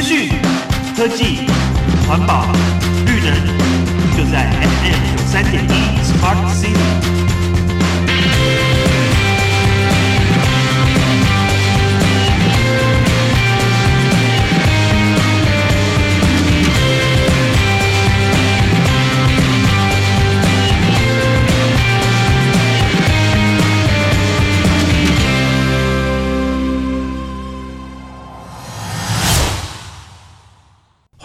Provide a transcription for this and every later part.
资讯、科技、环保、绿能，就在 FM 九三点一 Spark City。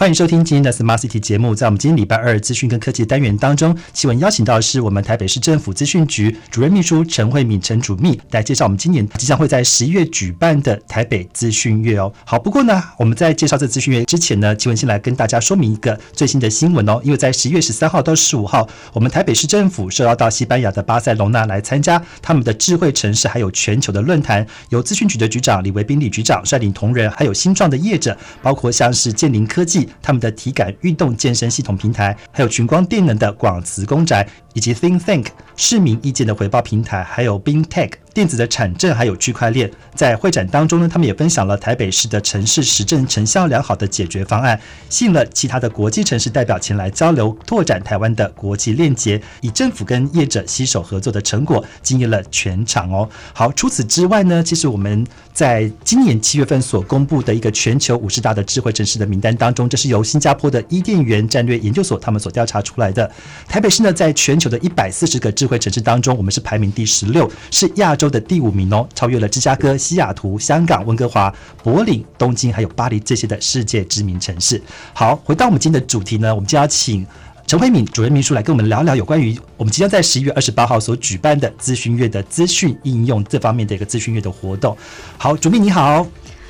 欢迎收听今天的 Smart City 节目。在我们今天礼拜二资讯跟科技单元当中，新闻邀请到的是我们台北市政府资讯局主任秘书陈慧敏陈主秘来介绍我们今年即将会在十一月举办的台北资讯月哦。好，不过呢，我们在介绍这资讯月之前呢，奇文先来跟大家说明一个最新的新闻哦。因为在十一月十三号到十五号，我们台北市政府受邀到西班牙的巴塞隆纳来参加他们的智慧城市还有全球的论坛，由资讯局的局长李维斌李局长率领同仁，还有新创的业者，包括像是建林科技。他们的体感运动健身系统平台，还有群光电能的广慈公宅，以及 Think Think 市民意见的回报平台，还有 Bing Tech。电子的产证还有区块链，在会展当中呢，他们也分享了台北市的城市实证成效良好的解决方案，吸引了其他的国际城市代表前来交流，拓展台湾的国际链接，以政府跟业者携手合作的成果，惊艳了全场哦。好，除此之外呢，其实我们在今年七月份所公布的一个全球五十大的智慧城市的名单当中，这是由新加坡的伊甸园战略研究所他们所调查出来的。台北市呢，在全球的一百四十个智慧城市当中，我们是排名第十六，是亚洲。的第五名哦，超越了芝加哥、西雅图、香港、温哥华、柏林、东京，还有巴黎这些的世界知名城市。好，回到我们今天的主题呢，我们就要请陈慧敏主任秘书来跟我们聊聊有关于我们即将在十一月二十八号所举办的资讯月的资讯应用这方面的一个资讯月的活动。好，主秘你好，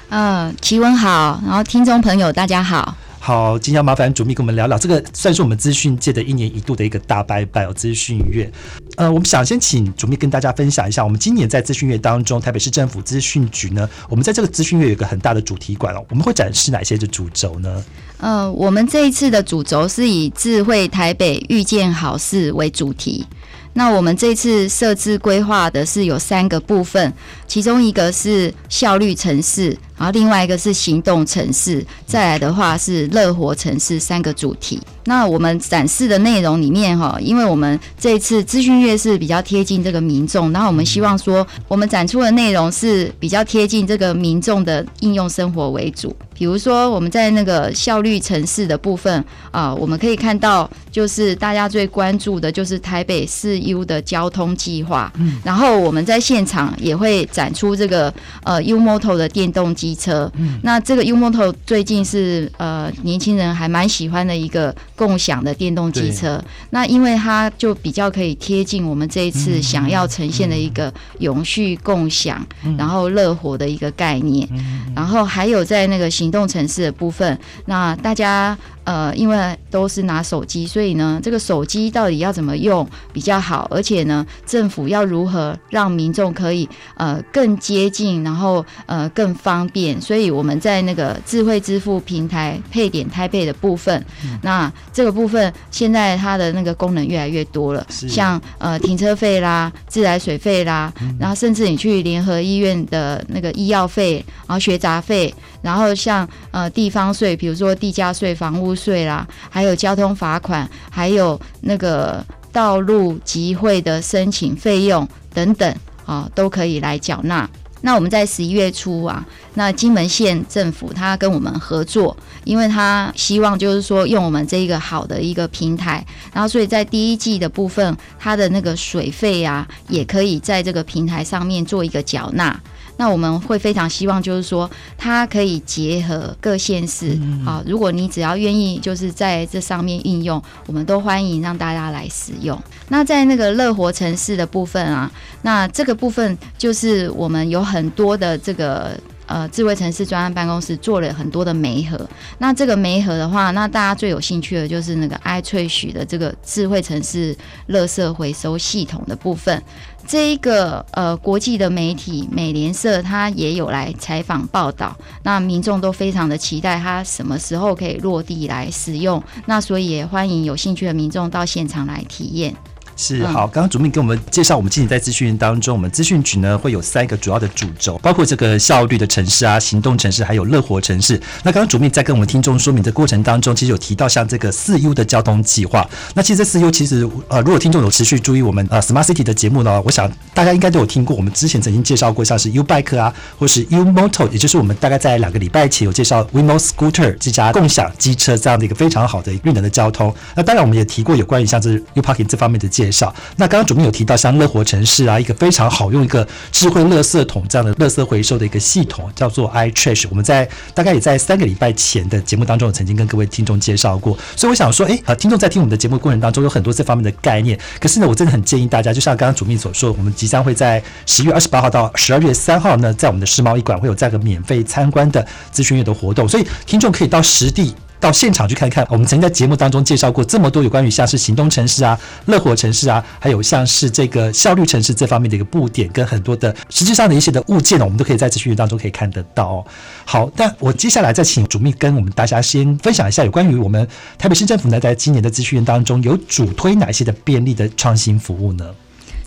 嗯，奇文好，然后听众朋友大家好。好，今天要麻烦主秘跟我们聊聊这个，算是我们资讯界的一年一度的一个大拜拜哦，资讯月。呃，我们想先请主秘跟大家分享一下，我们今年在资讯月当中，台北市政府资讯局呢，我们在这个资讯月有一个很大的主题馆哦，我们会展示哪些的主轴呢？呃，我们这一次的主轴是以智慧台北遇见好事为主题。那我们这次设置规划的是有三个部分，其中一个是效率城市。然后另外一个是行动城市，再来的话是乐活城市三个主题。那我们展示的内容里面哈，因为我们这一次资讯月是比较贴近这个民众，然后我们希望说，我们展出的内容是比较贴近这个民众的应用生活为主。比如说我们在那个效率城市的部分啊，我们可以看到，就是大家最关注的就是台北市 U 的交通计划。嗯，然后我们在现场也会展出这个呃 U Moto 的电动机车。嗯，那这个 U Moto 最近是呃年轻人还蛮喜欢的一个。共享的电动机车，那因为它就比较可以贴近我们这一次想要呈现的一个永续共享，然后乐活的一个概念，然后还有在那个行动城市的部分，那大家。呃，因为都是拿手机，所以呢，这个手机到底要怎么用比较好？而且呢，政府要如何让民众可以呃更接近，然后呃更方便？所以我们在那个智慧支付平台配点台配的部分，那这个部分现在它的那个功能越来越多了，像呃停车费啦、自来水费啦，然后甚至你去联合医院的那个医药费，然后学杂费，然后像呃地方税，比如说地价税、房屋。税啦，还有交通罚款，还有那个道路集会的申请费用等等啊，都可以来缴纳。那我们在十一月初啊，那金门县政府他跟我们合作，因为他希望就是说用我们这一个好的一个平台，然后所以在第一季的部分，它的那个水费啊，也可以在这个平台上面做一个缴纳。那我们会非常希望，就是说它可以结合各县市啊。如果你只要愿意，就是在这上面应用，我们都欢迎让大家来使用。那在那个乐活城市的部分啊，那这个部分就是我们有很多的这个呃智慧城市专案办公室做了很多的媒合。那这个媒合的话，那大家最有兴趣的就是那个爱萃许的这个智慧城市垃圾回收系统的部分。这一个呃国际的媒体美联社，它也有来采访报道，那民众都非常的期待它什么时候可以落地来使用，那所以也欢迎有兴趣的民众到现场来体验。嗯是好，刚刚主秘给我们介绍，我们今年在资讯当中，我们资讯局呢会有三个主要的主轴，包括这个效率的城市啊、行动城市，还有乐活城市。那刚刚主秘在跟我们听众说明的过程当中，其实有提到像这个四 U 的交通计划。那其实这四 U 其实呃，如果听众有持续注意我们呃 Smart City 的节目呢，我想大家应该都有听过，我们之前曾经介绍过像是 U Bike 啊，或是 U Moto，也就是我们大概在两个礼拜前有介绍 WeMo Scooter 这家共享机车这样的一个非常好的运能的交通。那当然我们也提过有关于像是 U Parking 这方面的介绍。那刚刚主秘有提到像乐活城市啊，一个非常好用一个智慧垃圾桶这样的垃圾回收的一个系统，叫做 iTrash。我们在大概也在三个礼拜前的节目当中，曾经跟各位听众介绍过。所以我想说，诶，听众在听我们的节目过程当中有很多这方面的概念。可是呢，我真的很建议大家，就像刚刚主秘所说，我们即将会在十月二十八号到十二月三号呢，在我们的世贸一馆会有这样一个免费参观的咨询月的活动，所以听众可以到实地。到现场去看看，我们曾经在节目当中介绍过这么多有关于像是行动城市啊、乐活城市啊，还有像是这个效率城市这方面的一个布点，跟很多的实际上的一些的物件呢，我们都可以在资讯当中可以看得到哦。好，但我接下来再请主秘跟我们大家先分享一下有关于我们台北市政府呢，在今年的资讯当中有主推哪些的便利的创新服务呢？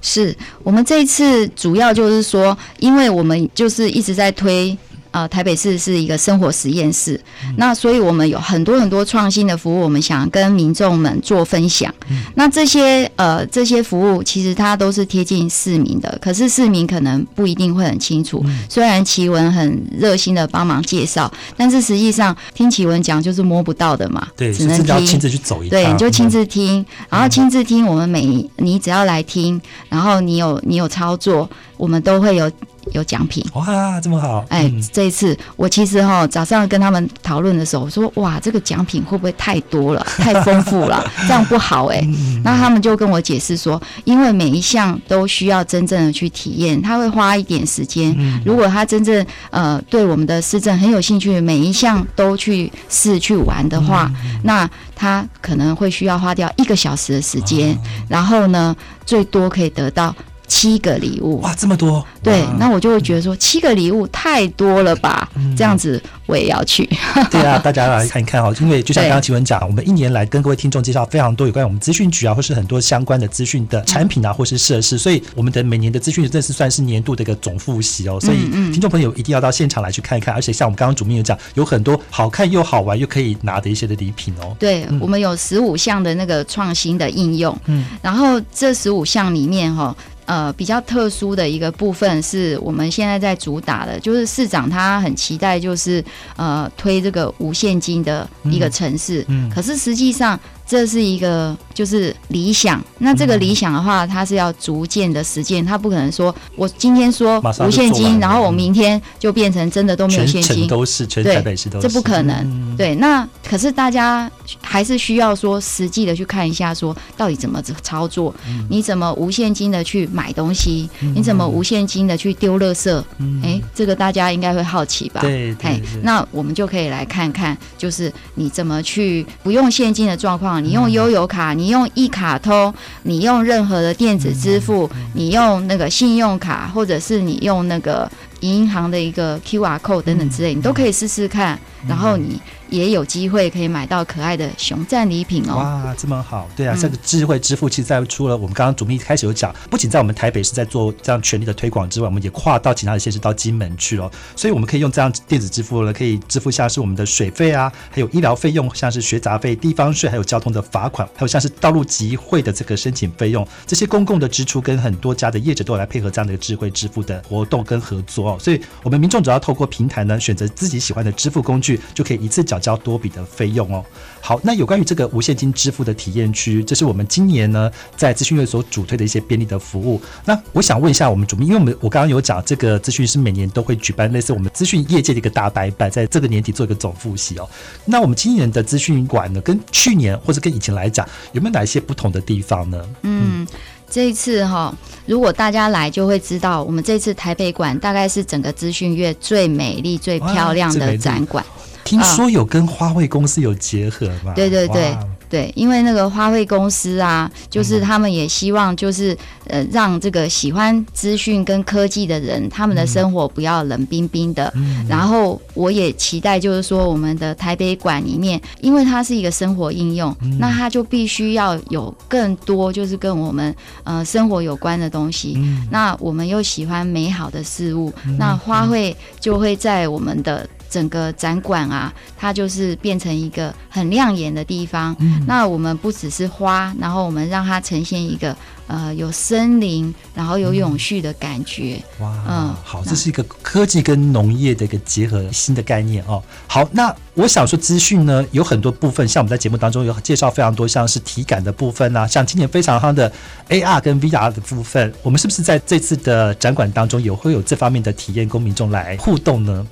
是我们这一次主要就是说，因为我们就是一直在推。呃，台北市是一个生活实验室，那所以我们有很多很多创新的服务，我们想跟民众们做分享。那这些呃这些服务其实它都是贴近市民的，可是市民可能不一定会很清楚。虽然奇文很热心的帮忙介绍，但是实际上听奇文讲就是摸不到的嘛，对，只能亲自去走一趟，对，你就亲嗯自听，然后亲自听。我们每你只要来听，然后你有你有操作，我们都会有有奖品。哇，这么好，哎，嗯。这一次我其实哈早上跟他们讨论的时候，我说哇，这个奖品会不会太多了，太丰富了，这样不好哎、嗯那他们就跟我解释说，因为每一项都需要真正的去体验，他会花一点时间。嗯如果他真正呃对我们的市政很有兴趣，每一项都去试去玩的话，嗯。那他可能会需要花掉一个小时的时间，哦。然后呢，最多可以得到七个礼物。哇，这么多，对，那我就会觉得说七个礼物太多了吧，嗯这样子我也要去。对啊，大家来看一看哈，因为就像对刚刚奇文讲，我们一年来跟各位听众介绍非常多有关于我们资讯局啊，或是很多相关的资讯的产品啊，或是设施，所以我们的每年的资讯真的是算是年度的一个总复习哦。所以听众朋友一定要到现场来去看一看，而且像我们刚刚主秘有讲，有很多好看又好玩又可以拿的一些的礼品哦。对、嗯我们有十五项的那个创新的应用，嗯，然后这十五项里面哈。呃，比较特殊的一个部分是我们现在在主打的，就是市长他很期待，就是呃推这个无现金的一个城市。嗯可是实际上这是一个就是理想，那这嗯个理想的话，它是要逐渐的实践，它不可能说我今天说无现金，然后我明天就变成真的都没有现金。都是，全对台北市都是，这不可能嗯对，那可是大家还是需要说实际的去看一下，说到底怎么操作？嗯你怎么无现金的去买东西？你怎么无现金的去丢垃圾？哎、这个大家应该会好奇吧？嗯对对嘿对那我们就可以来看看，就是你怎么去不用现金的状况，你用悠游卡，你用一卡通，你用任何的电子支付，嗯你用那个信用卡，或者是你用那个银行的一个 QR code 等等之类，你都可以试试看，然后你也有机会可以买到可爱的熊赞礼品哦。哇，这么好，对啊，嗯。这个智慧支付其实在除了我们刚刚主秘一开始有讲，不仅在我们台北是在做这样全力的推广之外，我们也跨到其他的县市到金门去了，所以我们可以用这样电子支付呢，可以支付像是我们的水费啊，还有医疗费用，像是学杂费、地方税，还有交通的罚款，还有像是道路集会的这个申请费用，这些公共的支出跟很多家的业者都有来配合这样的一个智慧支付的活动跟合作哦，所以我们民众只要透过平台呢，选择自己喜欢的支付工具，就可以一次缴交多笔的费用哦。好，那有关于这个无现金支付的体验区，这是我们今年呢在资讯月所主推的一些便利的服务。那我想问一下我们主秘，因为我们我刚刚有讲这个资讯是每年都会举办类似我们资讯业界的一个大白板，在这个年底做一个总复习哦。那我们今年的资讯馆呢，跟去年或者跟以前来讲，有没有哪一些不同的地方呢？嗯，这一次哈，如果大家来就会知道，我们这次台北馆大概是整个资讯月最美丽、最漂亮的展馆。听说有跟花卉公司有结合嘛？对对对，对，因为那个花卉公司啊，就是他们也希望就是呃让这个喜欢资讯跟科技的人，他们的生活不要冷冰冰的。然后我也期待就是说我们的台北馆里面，因为它是一个生活应用，那它就必须要有更多就是跟我们呃生活有关的东西。那我们又喜欢美好的事物，那花卉就会在我们的。整个展馆啊，它就是变成一个很亮眼的地方。那我们不只是花，然后我们让它呈现一个呃有森林，然后有永续的感觉。哇，嗯，好，这是一个科技跟农业的一个结合新的概念哦。好，那我想说资讯呢有很多部分，像我们在节目当中有介绍非常多，像是体感的部分啊，像今年非常夯的 AR 跟 VR 的部分，我们是不是在这次的展馆当中也会有这方面的体验，供民众来互动呢？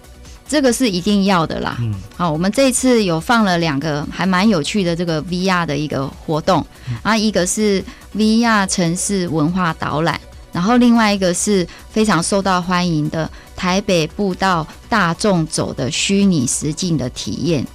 这个是一定要的啦。嗯，好，我们这一次有放了两个还蛮有趣的这个 VR 的一个活动。啊，一个是 VR 城市文化导览，然后另外一个是非常受到欢迎的台北步道大众走的虚拟实境的体验。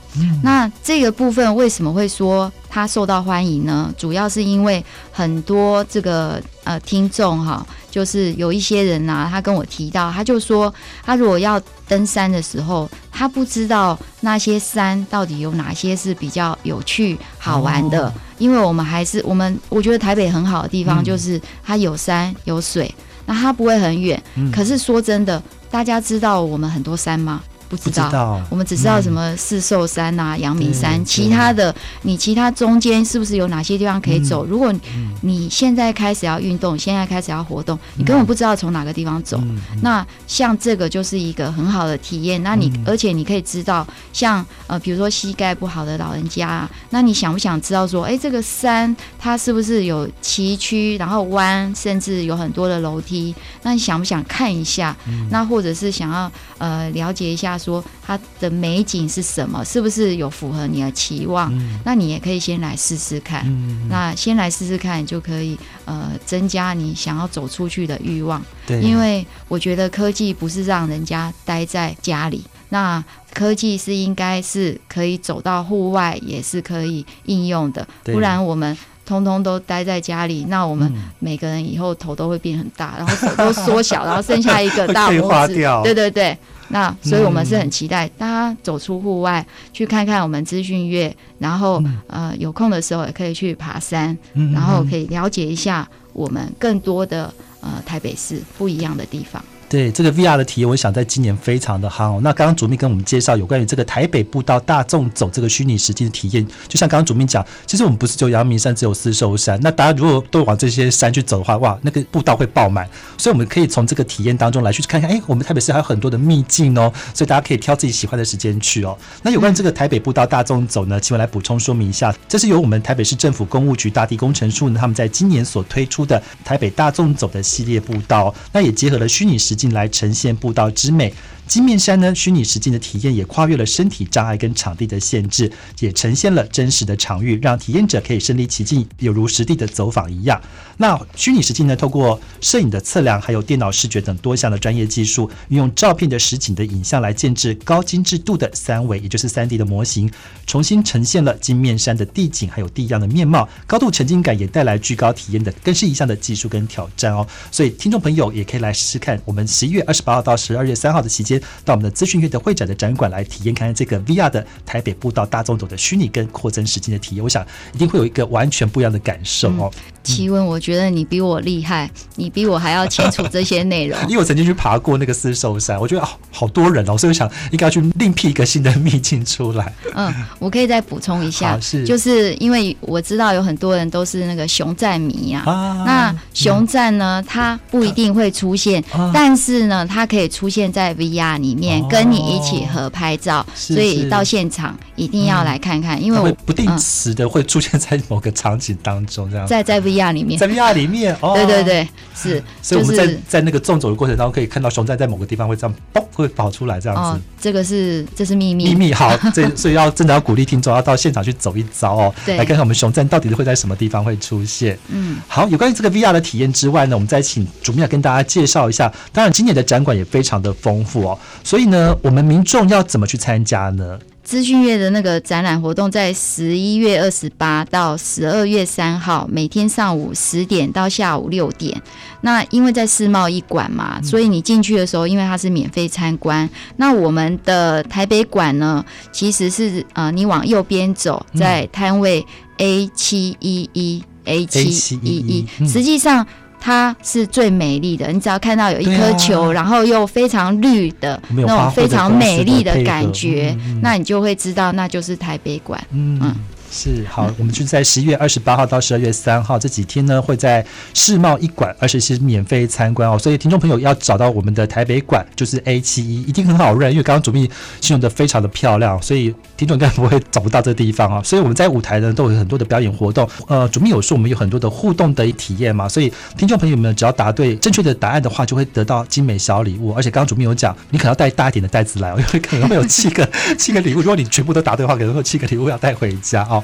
那这个部分为什么会说它受到欢迎呢？主要是因为很多这个呃听众哈，就是有一些人呐，他跟我提到，他就说他如果要登山的时候，他不知道那些山到底有哪些是比较有趣好玩的。因为我们还是我们，我觉得台北很好的地方就是它有山有水，那它不会很远。可是说真的，大家知道我们很多山吗？不知道，我们只知道什么四寿山呐、阳明山，其他的你其他中间是不是有哪些地方可以走？如果你现在开始要运动，现在开始要活动，你根本不知道从哪个地方走。那像这个就是一个很好的体验。那你而且你可以知道，像呃，比如说膝盖不好的老人家，那你想不想知道说，哎，这个山它是不是有崎岖，然后弯，甚至有很多的楼梯？那你想不想看一下？那或者是想要呃了解一下？说它的美景是什么？是不是有符合你的期望？那你也可以先来试试看。那先来试试看，就可以呃增加你想要走出去的欲望。对，因为我觉得科技不是让人家待在家里，那科技是应该是可以走到户外，也是可以应用的。不然我们通通都待在家里，那我们每个人以后头都会变很大，然后手都缩小，然后剩下一个大拇指。对对对。那所以，我们是很期待大家走出户外，去看看我们资讯月，然后呃，有空的时候也可以去爬山，然后可以了解一下我们更多的呃台北市不一样的地方。对这个 VR 的体验，我想在今年非常的好。那刚刚主秘跟我们介绍有关于这个台北步道大众走这个虚拟实际的体验，就像刚刚主秘讲，其实我们不是只有阳明山，只有四寿山。那大家如果都往这些山去走的话，哇，那个步道会爆满。所以我们可以从这个体验当中来去看看，哎，我们台北市还有很多的秘境哦。所以大家可以挑自己喜欢的时间去哦。那有关于这个台北步道大众走呢，请我来补充说明一下，这是由我们台北市政府公务局大地工程处呢，他们在今年所推出的台北大众走的系列步道，那也结合了虚拟实进来呈现步道之美。金面山呢，虚拟实境的体验也跨越了身体障碍跟场地的限制，也呈现了真实的场域，让体验者可以身临其境，有如实地的走访一样。那虚拟实境呢，透过摄影的测量，还有电脑视觉等多项的专业技术，运用照片的实景的影像来建制高精致度的三维，也就是三 D 的模型，重新呈现了金面山的地景还有地样的面貌，高度沉浸感也带来居高体验的更是一项的技术跟挑战哦。所以听众朋友也可以来试试看，我们十一月二十八号到十二月三号的期间。到我们的资讯月的会展的展馆来体验看看这个 VR 的台北步道大众走的虚拟跟扩增实境的体验，我想一定会有一个完全不一样的感受哦。奇文，我觉得你比我厉害，你比我还要清楚这些内容。因为我曾经去爬过那个四寿山，我觉得好好多人哦，所以我想应该要去另辟一个新的秘境出来。嗯，我可以再补充一下，是。就是因为我知道有很多人都是那个熊赞迷啊，那熊赞呢，它不一定会出现，但是呢，它可以出现在 VR 里面跟你一起合拍照，所以到现场一定要来看看，因为我不定时的会出现在某个场景当中，这样。在在 VR。里面，在 VR 里面，哦，对对对，是，所以我们在在那个纵走的过程当中，可以看到熊在在某个地方会这样，嘣，会跑出来这样子。这个是这是秘密，秘密。好，这所以要真的要鼓励听众要到现场去走一遭哦，来看看我们熊站到底会在什么地方会出现。嗯，好，有关于这个 VR 的体验之外呢，我们再请主秘跟大家介绍一下。当然，今年的展馆也非常的丰富哦，所以呢，我们民众要怎么去参加呢？资讯月的那个展览活动在十一月二十八到十二月三号，每天上午十点到下午六点。那因为在世贸一馆嘛，所以你进去的时候，因为它是免费参观。那我们的台北馆呢，其实是呃，你往右边走，在摊位 A 七一一 A 七一一，实际上。它是最美丽的，你只要看到有一颗球，然后又非常绿的那种非常美丽的感觉，那你就会知道那就是台北馆。嗯。是好，我们就在十一月二十八号到十二月三号这几天呢，会在世贸一馆，而且是免费参观哦。所以听众朋友要找到我们的台北馆，就是 A 七一，一定很好认，因为刚刚主秘形容的非常的漂亮，所以听众应该不会找不到这个地方啊。所以我们在舞台呢都有很多的表演活动，呃，主秘有说我们有很多的互动的体验嘛，所以听众朋友们只要答对正确的答案的话，就会得到精美小礼物。而且刚刚主秘有讲，你可能要带大一点的袋子来哦，因为可能会有七个七个礼物。如果你全部都答对的话，可能会七个礼物要带回家哦。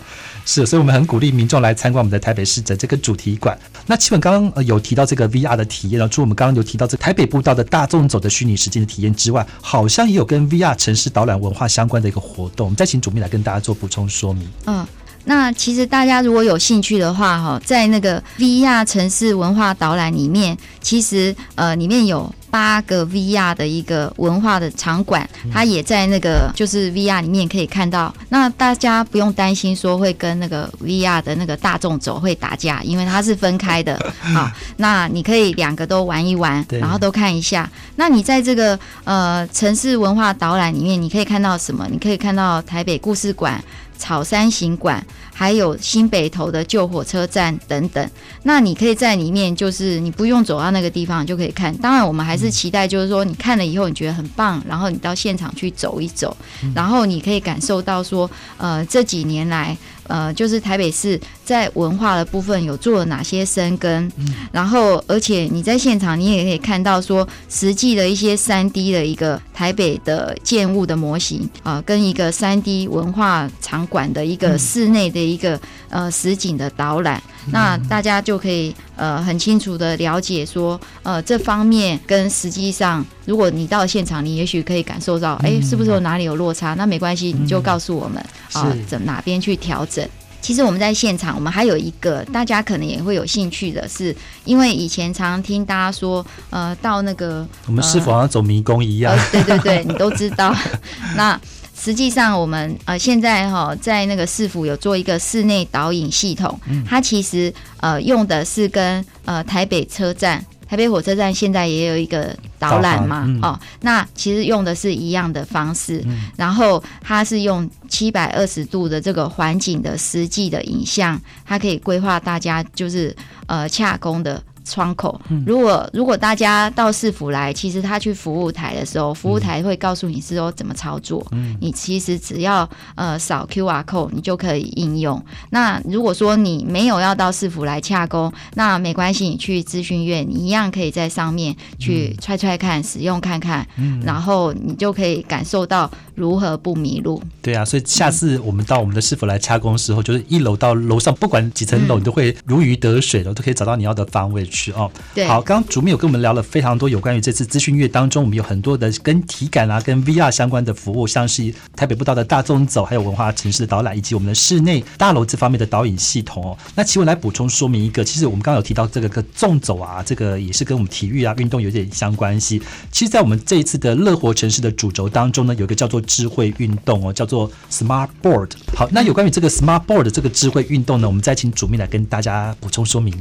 是，所以我们很鼓励民众来参观我们的台北市的这个主题馆。那基本刚刚有提到这个 VR 的体验，除了我们刚刚有提到这台北步道的大众走的虚拟时间的体验之外，好像也有跟 VR 城市导览文化相关的一个活动。我们再请主秘来跟大家做补充说明。嗯。那其实大家如果有兴趣的话，哈，在那个 VR 城市文化导览里面，其实呃里面有八个 VR 的一个文化的场馆，它也在那个就是 VR 里面可以看到。那大家不用担心说会跟那个 VR 的那个大众走会打架，因为它是分开的 好。那你可以两个都玩一玩，然后都看一下。那你在这个呃城市文化导览里面，你可以看到什么？你可以看到台北故事馆。草山行馆，还有新北投的旧火车站等等，那你可以在里面，就是你不用走到那个地方就可以看。当然，我们还是期待，就是说你看了以后你觉得很棒，然后你到现场去走一走，然后你可以感受到说，呃，这几年来。呃，就是台北市在文化的部分有做了哪些深耕，然后而且你在现场你也可以看到说实际的一些三 D 的一个台北的建物的模型啊，跟一个三 D 文化场馆的一个室内的一个呃实景的导览，那大家就可以呃很清楚的了解说呃这方面跟实际上，如果你到现场，你也许可以感受到，哎，是不是有哪里有落差？那没关系，你就告诉我们啊，怎哪边去调整。其实我们在现场，我们还有一个大家可能也会有兴趣的，是因为以前常常听大家说，呃，到那个我们是否像走迷宫一样？对对对，你都知道。那实际上我们呃现在哈在那个市府有做一个室内导引系统，它其实呃用的是跟呃台北车站。台北火车站现在也有一个导览嘛？哦，那其实用的是一样的方式，然后它是用七百二十度的这个环境的实际的影像，它可以规划大家就是呃洽工的。窗口，如果如果大家到市府来，其实他去服务台的时候，服务台会告诉你是说怎么操作。嗯，你其实只要呃扫 Q R code，你就可以应用。那如果说你没有要到市府来洽工，那没关系，你去咨询院，你一样可以在上面去揣揣看，使用看看，然后你就可以感受到如何不迷路。对啊，所以下次我们到我们的师傅来掐工的时候，就是一楼到楼上，不管几层楼，你都会如鱼得水的，都可以找到你要的方位。去哦，对，好，刚刚主秘有跟我们聊了非常多有关于这次资讯月当中，我们有很多的跟体感啊、跟 VR 相关的服务，像是台北步道的大众走，还有文化城市的导览，以及我们的室内大楼这方面的导引系统哦。那请我来补充说明一个，其实我们刚刚有提到这个个纵走啊，这个也是跟我们体育啊运动有点相关系。其实，在我们这一次的乐活城市的主轴当中呢，有一个叫做智慧运动哦，叫做 Smart Board。好，那有关于这个 Smart Board 这个智慧运动呢，我们再请主秘来跟大家补充说明。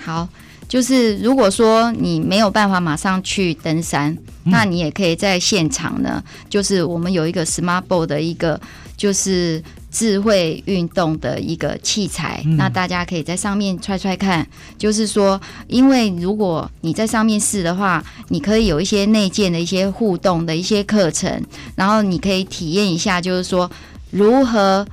好。就是如果说你没有办法马上去登山，那你也可以在现场呢。就是我们有一个 Smart Board 的一个就是智慧运动的一个器材，那大家可以在上面揣揣看。就是说，因为如果你在上面试的话，你可以有一些内建的一些互动的一些课程，然后你可以体验一下，就是说如何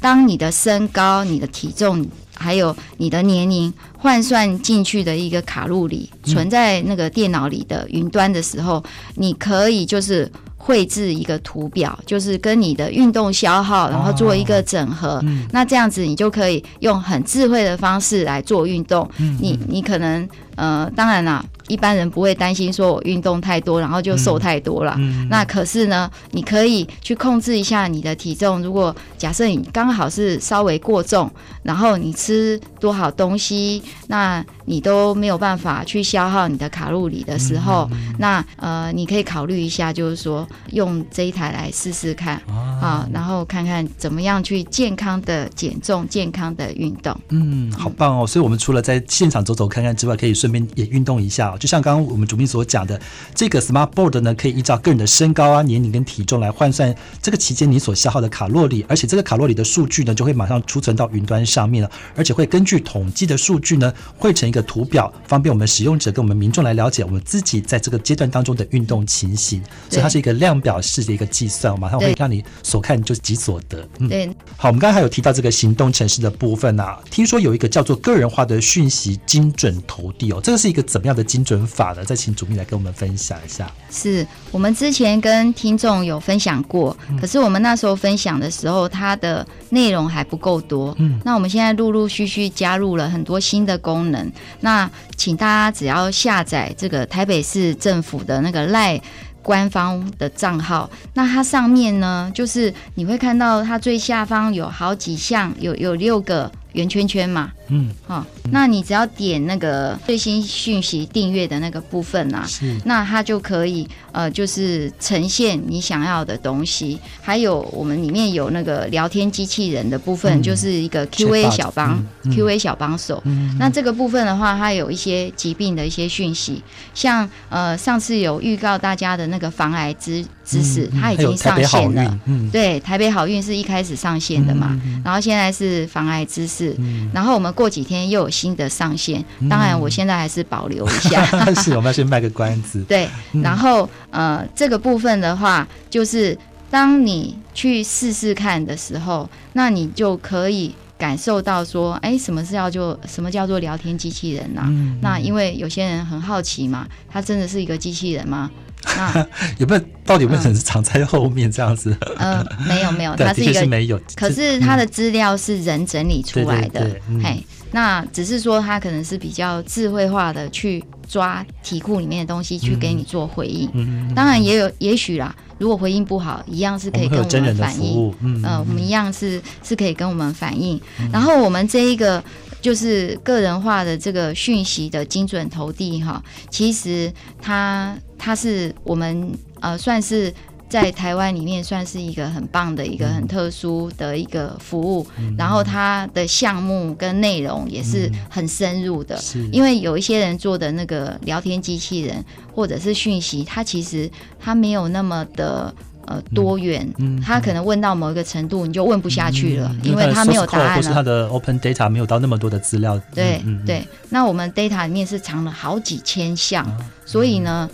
当你的身高、你的体重。还有你的年龄换算进去的一个卡路里存在那个电脑里的云端的时候，你可以就是绘制一个图表，就是跟你的运动消耗，然后做一个整合。那这样子你就可以用很智慧的方式来做运动。你你可能呃，当然啦，一般人不会担心说我运动太多，然后就瘦太多了。嗯那可是呢，你可以去控制一下你的体重。如果假设你刚好是稍微过重，然后你吃多少东西，那你都没有办法去消耗你的卡路里的时候，嗯那呃，你可以考虑一下，就是说用这一台来试试看啊，然后看看怎么样去健康的减重、健康的运动。嗯，好棒哦！所以，我们除了在现场走走看看之外，可以顺便也运动一下、哦。就像刚刚我们主秘所讲的，这个 Smart Board 呢，可以依照个人的身高啊、年龄跟体重来换算这个期间你所消耗的卡路里，而且这个卡路里的数据呢，就会马上储存到云端上面了，而且会根据统计的数据呢，汇成一个图表，方便我们使用者跟我们民众来了解我们自己在这个阶段当中的运动情形。所以它是一个量表式的一个计算，马上会让你所看就即所得。嗯。对，好，我们刚才还有提到这个行动城市的部分啊，听说有一个叫做个人化的讯息精准投递哦，这个是一个怎么样的精准法呢？再请主秘来跟我们分享一下。是我们之前跟听众有分享过，可是我们那时候分享的时候，它的内容还不够多。嗯，那我们现在陆陆续续加入了很多新的功能。那请大家只要下载这个台北市政府的那个赖。官方的账号，那它上面呢，就是你会看到它最下方有好几项，有有六个圆圈圈嘛，嗯，哦，那你只要点那个最新讯息订阅的那个部分啊，是。那它就可以呃，就是呈现你想要的东西。还有我们里面有那个聊天机器人的部分，嗯。就是一个 Q&A 小帮、Q&A 小帮手。嗯。那这个部分的话，它有一些疾病的一些讯息，像呃上次有预告大家的那个防癌知知识，嗯它已经上线了。嗯，对，台北好运是一开始上线的嘛，嗯然后现在是防癌知识，嗯。然后我们过几天又有新的上线，当然我现在还是保留一下。是我们要先卖个关子。对，然后呃，这个部分的话，就是当你去试试看的时候，那你就可以感受到说，哎，什么是叫做什么叫做聊天机器人呐、嗯那因为有些人很好奇嘛，它真的是一个机器人吗？那 有没有到底有没有人是藏在后面这样子？嗯，没有没有，对，的它是一个是没有。可是它的资料是人整理出来的嘿，那只是说它可能是比较智慧化的去抓题库里面的东西去给你做回应。嗯，当然也有，也许啦，如果回应不好，一样是可以跟我们反映。嗯，呃，我们一样是是可以跟我们反映。然后我们这一个就是个人化的这个讯息的精准投递哈，其实它它是我们呃算是。在台湾里面算是一个很棒的一个很特殊的一个服务，然后它的项目跟内容也是很深入的，是因为有一些人做的那个聊天机器人或者是讯息，它其实它没有那么的。呃，多元，嗯他可能问到某一个程度，你就问不下去了，嗯因为他没有答案或是他。的 open data 没有到那么多的资料。对、对，那我们 data 里面是藏了好几千项，啊所以呢，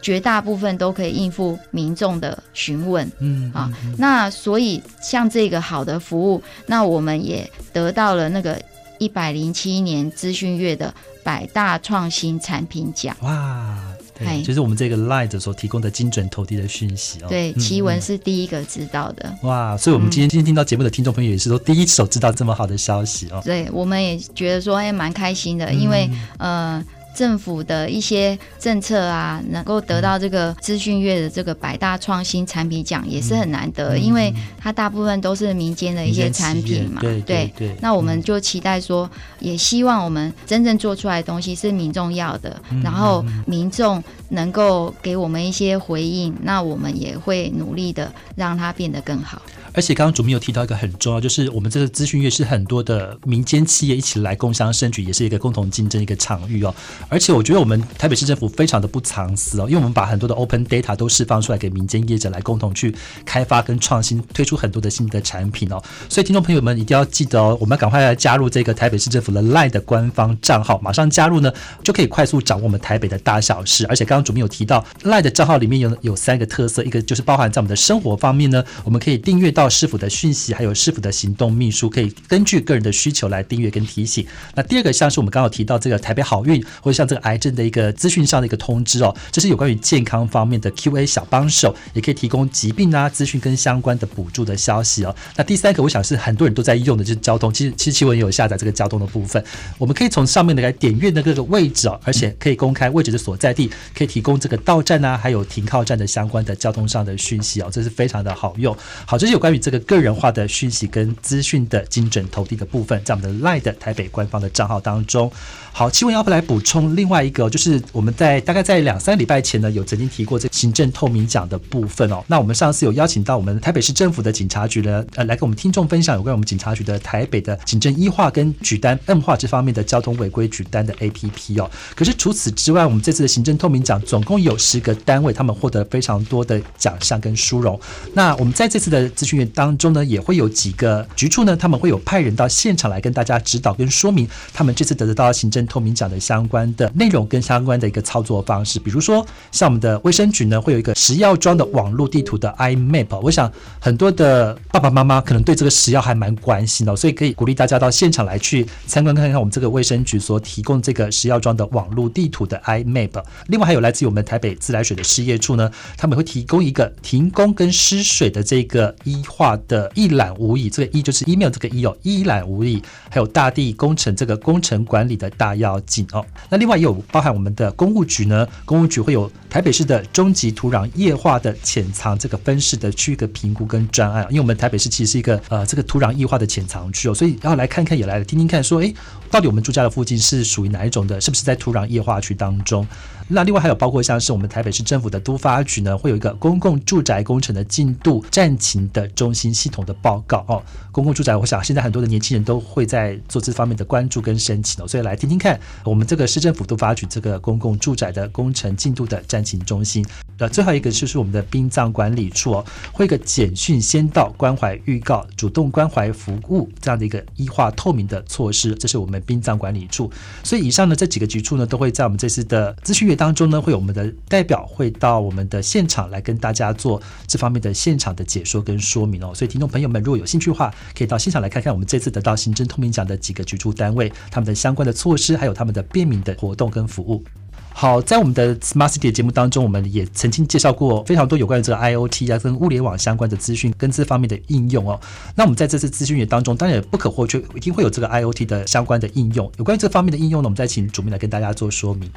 绝大部分都可以应付民众的询问。嗯啊，那所以像这个好的服务，那我们也得到了那个一百零七年资讯月的百大创新产品奖。哇，对，嗨就是我们这个 Light 所提供的精准投递的讯息哦。对，嗯奇文是第一个知道的。哇，所以我们今天今天听到节目的听众朋友也是都第一手知道这么好的消息哦。对，我们也觉得说，哎，蛮开心的，因为呃。政府的一些政策啊，能够得到这个资讯月的这个百大创新产品奖，也是很难得，因为它大部分都是民间的一些产品嘛。对对对。那我们就期待说，也希望我们真正做出来的东西是民众要的，然后民众能够给我们一些回应，那我们也会努力的让它变得更好。而且刚刚主秘有提到一个很重要，就是我们这个资讯月是很多的民间企业一起来共襄盛举，也是一个共同竞争一个场域哦。而且我觉得我们台北市政府非常的不藏私哦，因为我们把很多的 open data 都释放出来给民间业者来共同去开发跟创新，推出很多的新的产品哦。所以听众朋友们一定要记得哦，我们赶快来加入这个台北市政府的 LINE 的官方账号，马上加入呢，就可以快速掌握我们台北的大小事。而且刚刚主秘有提到 LINE 的账号里面有有三个特色，一个就是包含在我们的生活方面呢，我们可以订阅到师傅的讯息，还有师傅的行动秘书，可以根据个人的需求来订阅跟提醒。那第二个像是我们刚好提到这个台北好运或者像这个癌症的一个资讯上的一个通知哦，这是有关于健康方面的 Q&A 小帮手，也可以提供疾病啊资讯跟相关的补助的消息哦。那第三个，我想是很多人都在用的，就是交通。其实其实奇文也有下载这个交通的部分，我们可以从上面的来点阅的各个位置哦，而且可以公开位置的所在地，可以提供这个到站啊，还有停靠站的相关的交通上的讯息哦，这是非常的好用。好，这是有关关于这个个人化的讯息跟资讯的精准投递的部分，在我们的 Line 的台北官方的账号当中。好，奇文要不来补充另外一个，就是我们在大概在两三礼拜前呢，有曾经提过这行政透明奖的部分哦。那我们上次有邀请到我们台北市政府的警察局呢，呃，来跟我们听众分享有关我们警察局的台北的行政一化跟举单 N 化这方面的交通违规举单的 APP 哦。可是除此之外，我们这次的行政透明奖总共有十个单位，他们获得非常多的奖项跟殊荣。那我们在这次的资讯当中呢，也会有几个局处呢，他们会有派人到现场来跟大家指导跟说明，他们这次得得到行政透明奖的相关的内容跟相关的一个操作方式。比如说，像我们的卫生局呢，会有一个食药庄的网络地图的 iMap。我想很多的爸爸妈妈可能对这个食药还蛮关心的，所以可以鼓励大家到现场来去参观看看我们这个卫生局所提供这个食药庄的网络地图的 iMap。另外还有来自于我们台北自来水的事业处呢，他们会提供一个停工跟失水的这个医化的一览无遗。这个一就是 email 这个一哦，一览无遗。还有大地工程这个工程管理的大要紧哦。那另外也有包含我们的公务局呢，公务局会有台北市的中级土壤液化的潜藏这个分式的区域的评估跟专案。因为我们台北市其实是一个呃这个土壤液化的潜藏区哦，所以要来看看也来听听看，说哎，到底我们住家的附近是属于哪一种的？是不是在土壤液化区当中？那另外还有包括像是我们台北市政府的都发局呢，会有一个公共住宅工程的进度战情的中心系统的报告哦。公共住宅，我想现在很多的年轻人都会在做这方面的关注跟申请哦，所以来听听看我们这个市政府都发局这个公共住宅的工程进度的战情中心。呃，最后一个就是我们的殡葬管理处哦，会一个简讯先到关怀预告、主动关怀服务这样的一个医化透明的措施，这是我们殡葬管理处。所以以上呢这几个局处呢，都会在我们这次的资讯月当中呢，会有我们的代表会到我们的现场来跟大家做这方面的现场的解说跟说明哦。所以听众朋友们如果有兴趣的话，可以到现场来看看我们这次得到行政透明奖的几个局处单位，他们的相关的措施，还有他们的便民的活动跟服务。好，在我们的 Smart City 节目当中，我们也曾经介绍过非常多有关于这个 IOT 啊跟物联网相关的资讯跟这方面的应用哦。那我们在这次资讯月当中，当然也不可或缺，一定会有这个 IOT 的相关的应用。有关于这方面的应用呢，我们再请主编来跟大家做说明。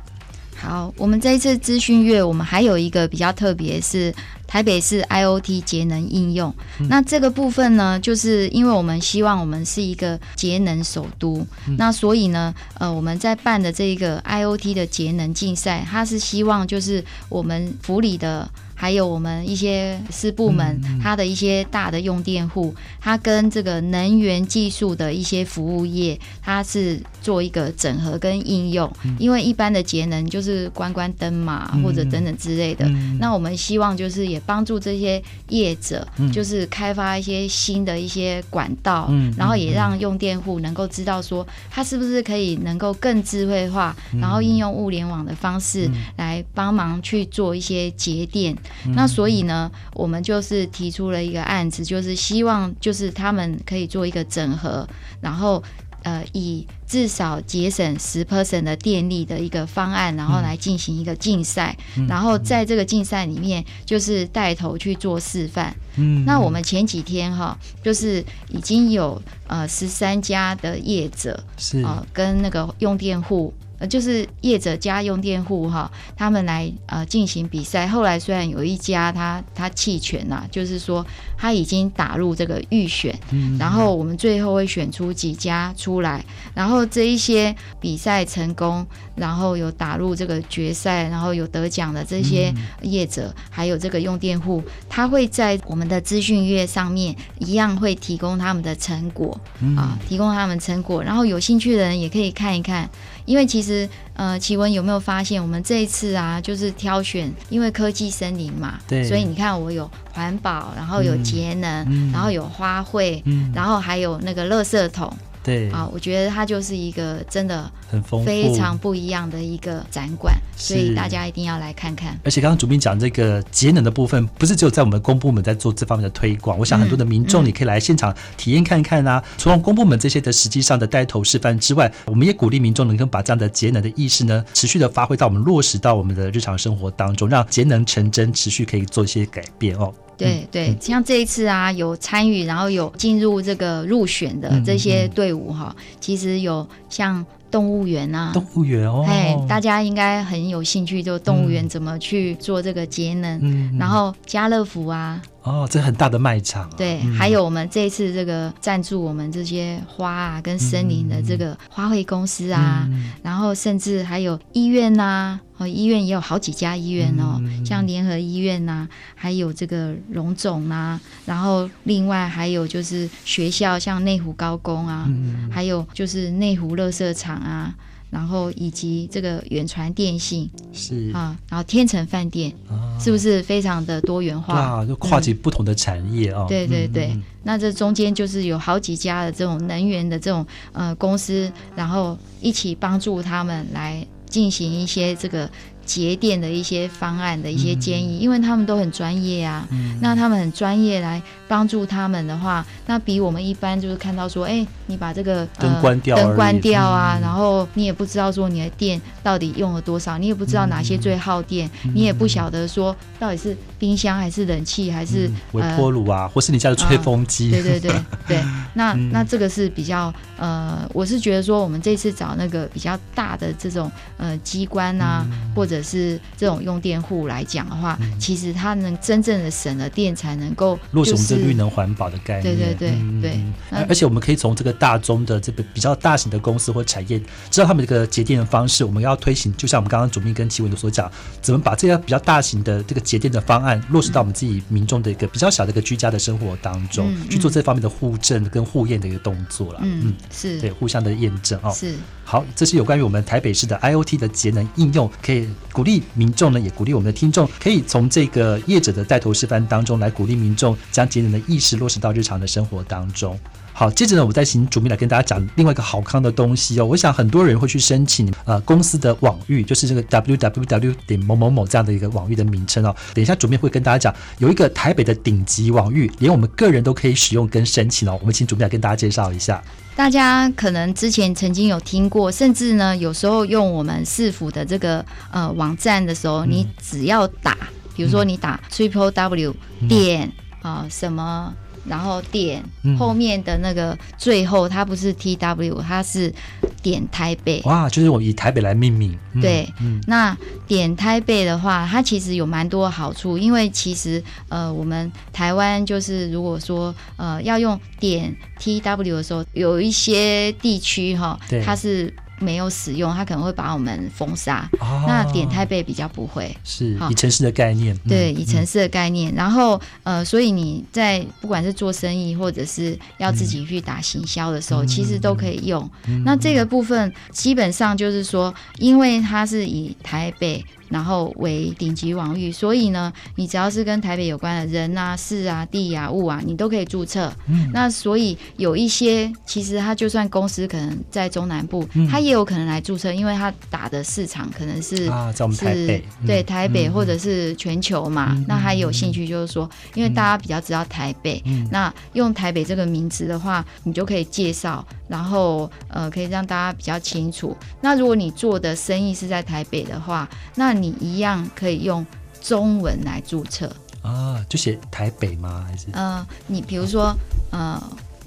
好，我们这一次资讯月，我们还有一个比较特别，是台北市 IOT 节能应用。那这个部分呢，就是因为我们希望我们是一个节能首都，那所以呢，呃，我们在办的这个 IOT 的节能竞赛，它是希望就是我们府里的。还有我们一些私部门，它的一些大的用电户，它跟这个能源技术的一些服务业，它是做一个整合跟应用。因为一般的节能就是关关灯嘛，或者等等之类的。那我们希望就是也帮助这些业者，就是开发一些新的一些管道，然后也让用电户能够知道说，它是不是可以能够更智慧化，然后应用物联网的方式来帮忙去做一些节电。那所以呢，我们就是提出了一个案子，就是希望就是他们可以做一个整合，然后呃以至少节省十 percent 的电力的一个方案，然后来进行一个竞赛，然后在这个竞赛里面就是带头去做示范。嗯，那我们前几天哈，就是已经有呃十三家的业者是啊跟那个用电户。呃，就是业者加用电户哈，他们来呃进行比赛。后来虽然有一家他他弃权呐，就是说他已经打入这个预选，然后我们最后会选出几家出来，然后这一些比赛成功，然后有打入这个决赛，然后有得奖的这些业者，还有这个用电户，他会在我们的资讯月上面一样会提供他们的成果啊，提供他们成果，然后有兴趣的人也可以看一看。因为其实，呃，奇文有没有发现，我们这一次啊，就是挑选，因为科技森林嘛，对，所以你看，我有环保，然后有节能，然后有花卉，然后还有那个垃圾桶，对，啊，我觉得它就是一个真的很丰富，非常不一样的一个展馆，所以大家一定要来看看。而且刚刚主编讲这个节能的部分，不是只有在我们公部门在做这方面的推广，我想很多的民众嗯你可以来现场体验看看啊。除了公部门这些的实际上的带头示范之外，我们也鼓励民众能够把这样的节能的意识呢，持续的发挥到我们落实到我们的日常生活当中，让节能成真，持续可以做一些改变哦。对对，像这一次啊，有参与，然后有进入这个入选的嗯这些队伍哈，其实有像动物园啊。动物园哦，哎，大家应该很有兴趣，就动物园嗯。怎么去做这个节能。嗯然后家乐福啊，哦，这很大的卖场啊，对，嗯。还有我们这一次这个赞助我们这些花啊跟森林的这个花卉公司啊，嗯。然后甚至还有医院呐、哦，医院也有好几家医院哦，嗯像联合医院呐、还有这个荣总呐、然后另外还有就是学校，像内湖高工啊，嗯还有就是内湖乐色场啊，然后以及这个远传电信是。啊，然后天成饭店，啊。是不是非常的多元化？啊，就跨级不同的产业哦，对对对，那这中间就是有好几家的这种能源的这种呃公司，然后一起帮助他们来进行一些这个节电的一些方案的一些建议，因为他们都很专业啊。嗯。那他们很专业来帮助他们的话，那比我们一般就是看到说，哎，你把这个灯关掉灯关掉啊，嗯。然后你也不知道说你的电到底用了多少，你也不知道哪些最耗电，你也不晓得说到底是冰箱还是冷气还是、嗯。微呃波炉啊，或是你家的吹风机，对对对。对，那、嗯。那这个是比较呃，我是觉得说我们这次找那个比较大的这种呃机关啊，嗯。或者是这种用电户来讲的话，其实它能真正的省了电，才能够落实我们这就是绿能环保的概念。对对对对而而且我们可以从这个大宗的这个比较大型的公司或产业，知道他们这个节电的方式。我们要推行，就像我们刚刚主秘跟齐文所讲，怎么把这些比较大型的这个节电的方案落实到我们自己民众的一个比较小的一个居家的生活当中，嗯去做这方面的互证跟互验的一个动作了。嗯是对，互相的验证哦。是好，这是有关于我们台北市的 IOT 的节能应用，可以鼓励民众呢，也鼓励我们的听众，可以从这个业者的带头示范当中来鼓励民众将节能的意识落实到日常的生活当中。好，接着呢，我再请主秘来跟大家讲另外一个好康的东西哦。我想很多人会去申请呃公司的网域，就是这个 www 点某某某这样的一个网域的名称哦。等一下主秘会跟大家讲，有一个台北的顶级网域，连我们个人都可以使用跟申请哦。我们请主秘来跟大家介绍一下。大家可能之前曾经有听过，甚至呢，有时候用我们市府的这个呃网站的时候，你只要打，比如说你打 triple w 点啊、什么，然后点、嗯后面的那个最后，它不是 t w，它是点台北。哇，就是我以台北来命名。嗯对，嗯那点台北的话，它其实有蛮多好处，因为其实呃，我们台湾就是如果说呃要用点 T W 的时候，有一些地区哈，它是没有使用，它可能会把我们封杀。哦那点台北比较不会。是以城市的概念，嗯对，以城市的概念，然后呃，所以你在不管是做生意或者是要自己去打行销的时候，嗯其实都可以用。那这个部分基本上就是说，因为它是以台北然后为顶级网域，所以呢，你只要是跟台北有关的人啊、事啊、地啊、物啊，你都可以注册。嗯那所以有一些其实他就算公司可能在中南部，嗯它也有可能来注册，因为他打的市场可能是。啊，在我们是台北，嗯对台北嗯或者是全球嘛，嗯那还有兴趣就是说，因为大家比较知道台北，嗯那用台北这个名词的话，你就可以介绍，然后呃可以让大家比较清楚。那如果你做的生意是在台北的话，那你一样可以用中文来注册。啊，就写台北吗？还是？呃，你比如说呃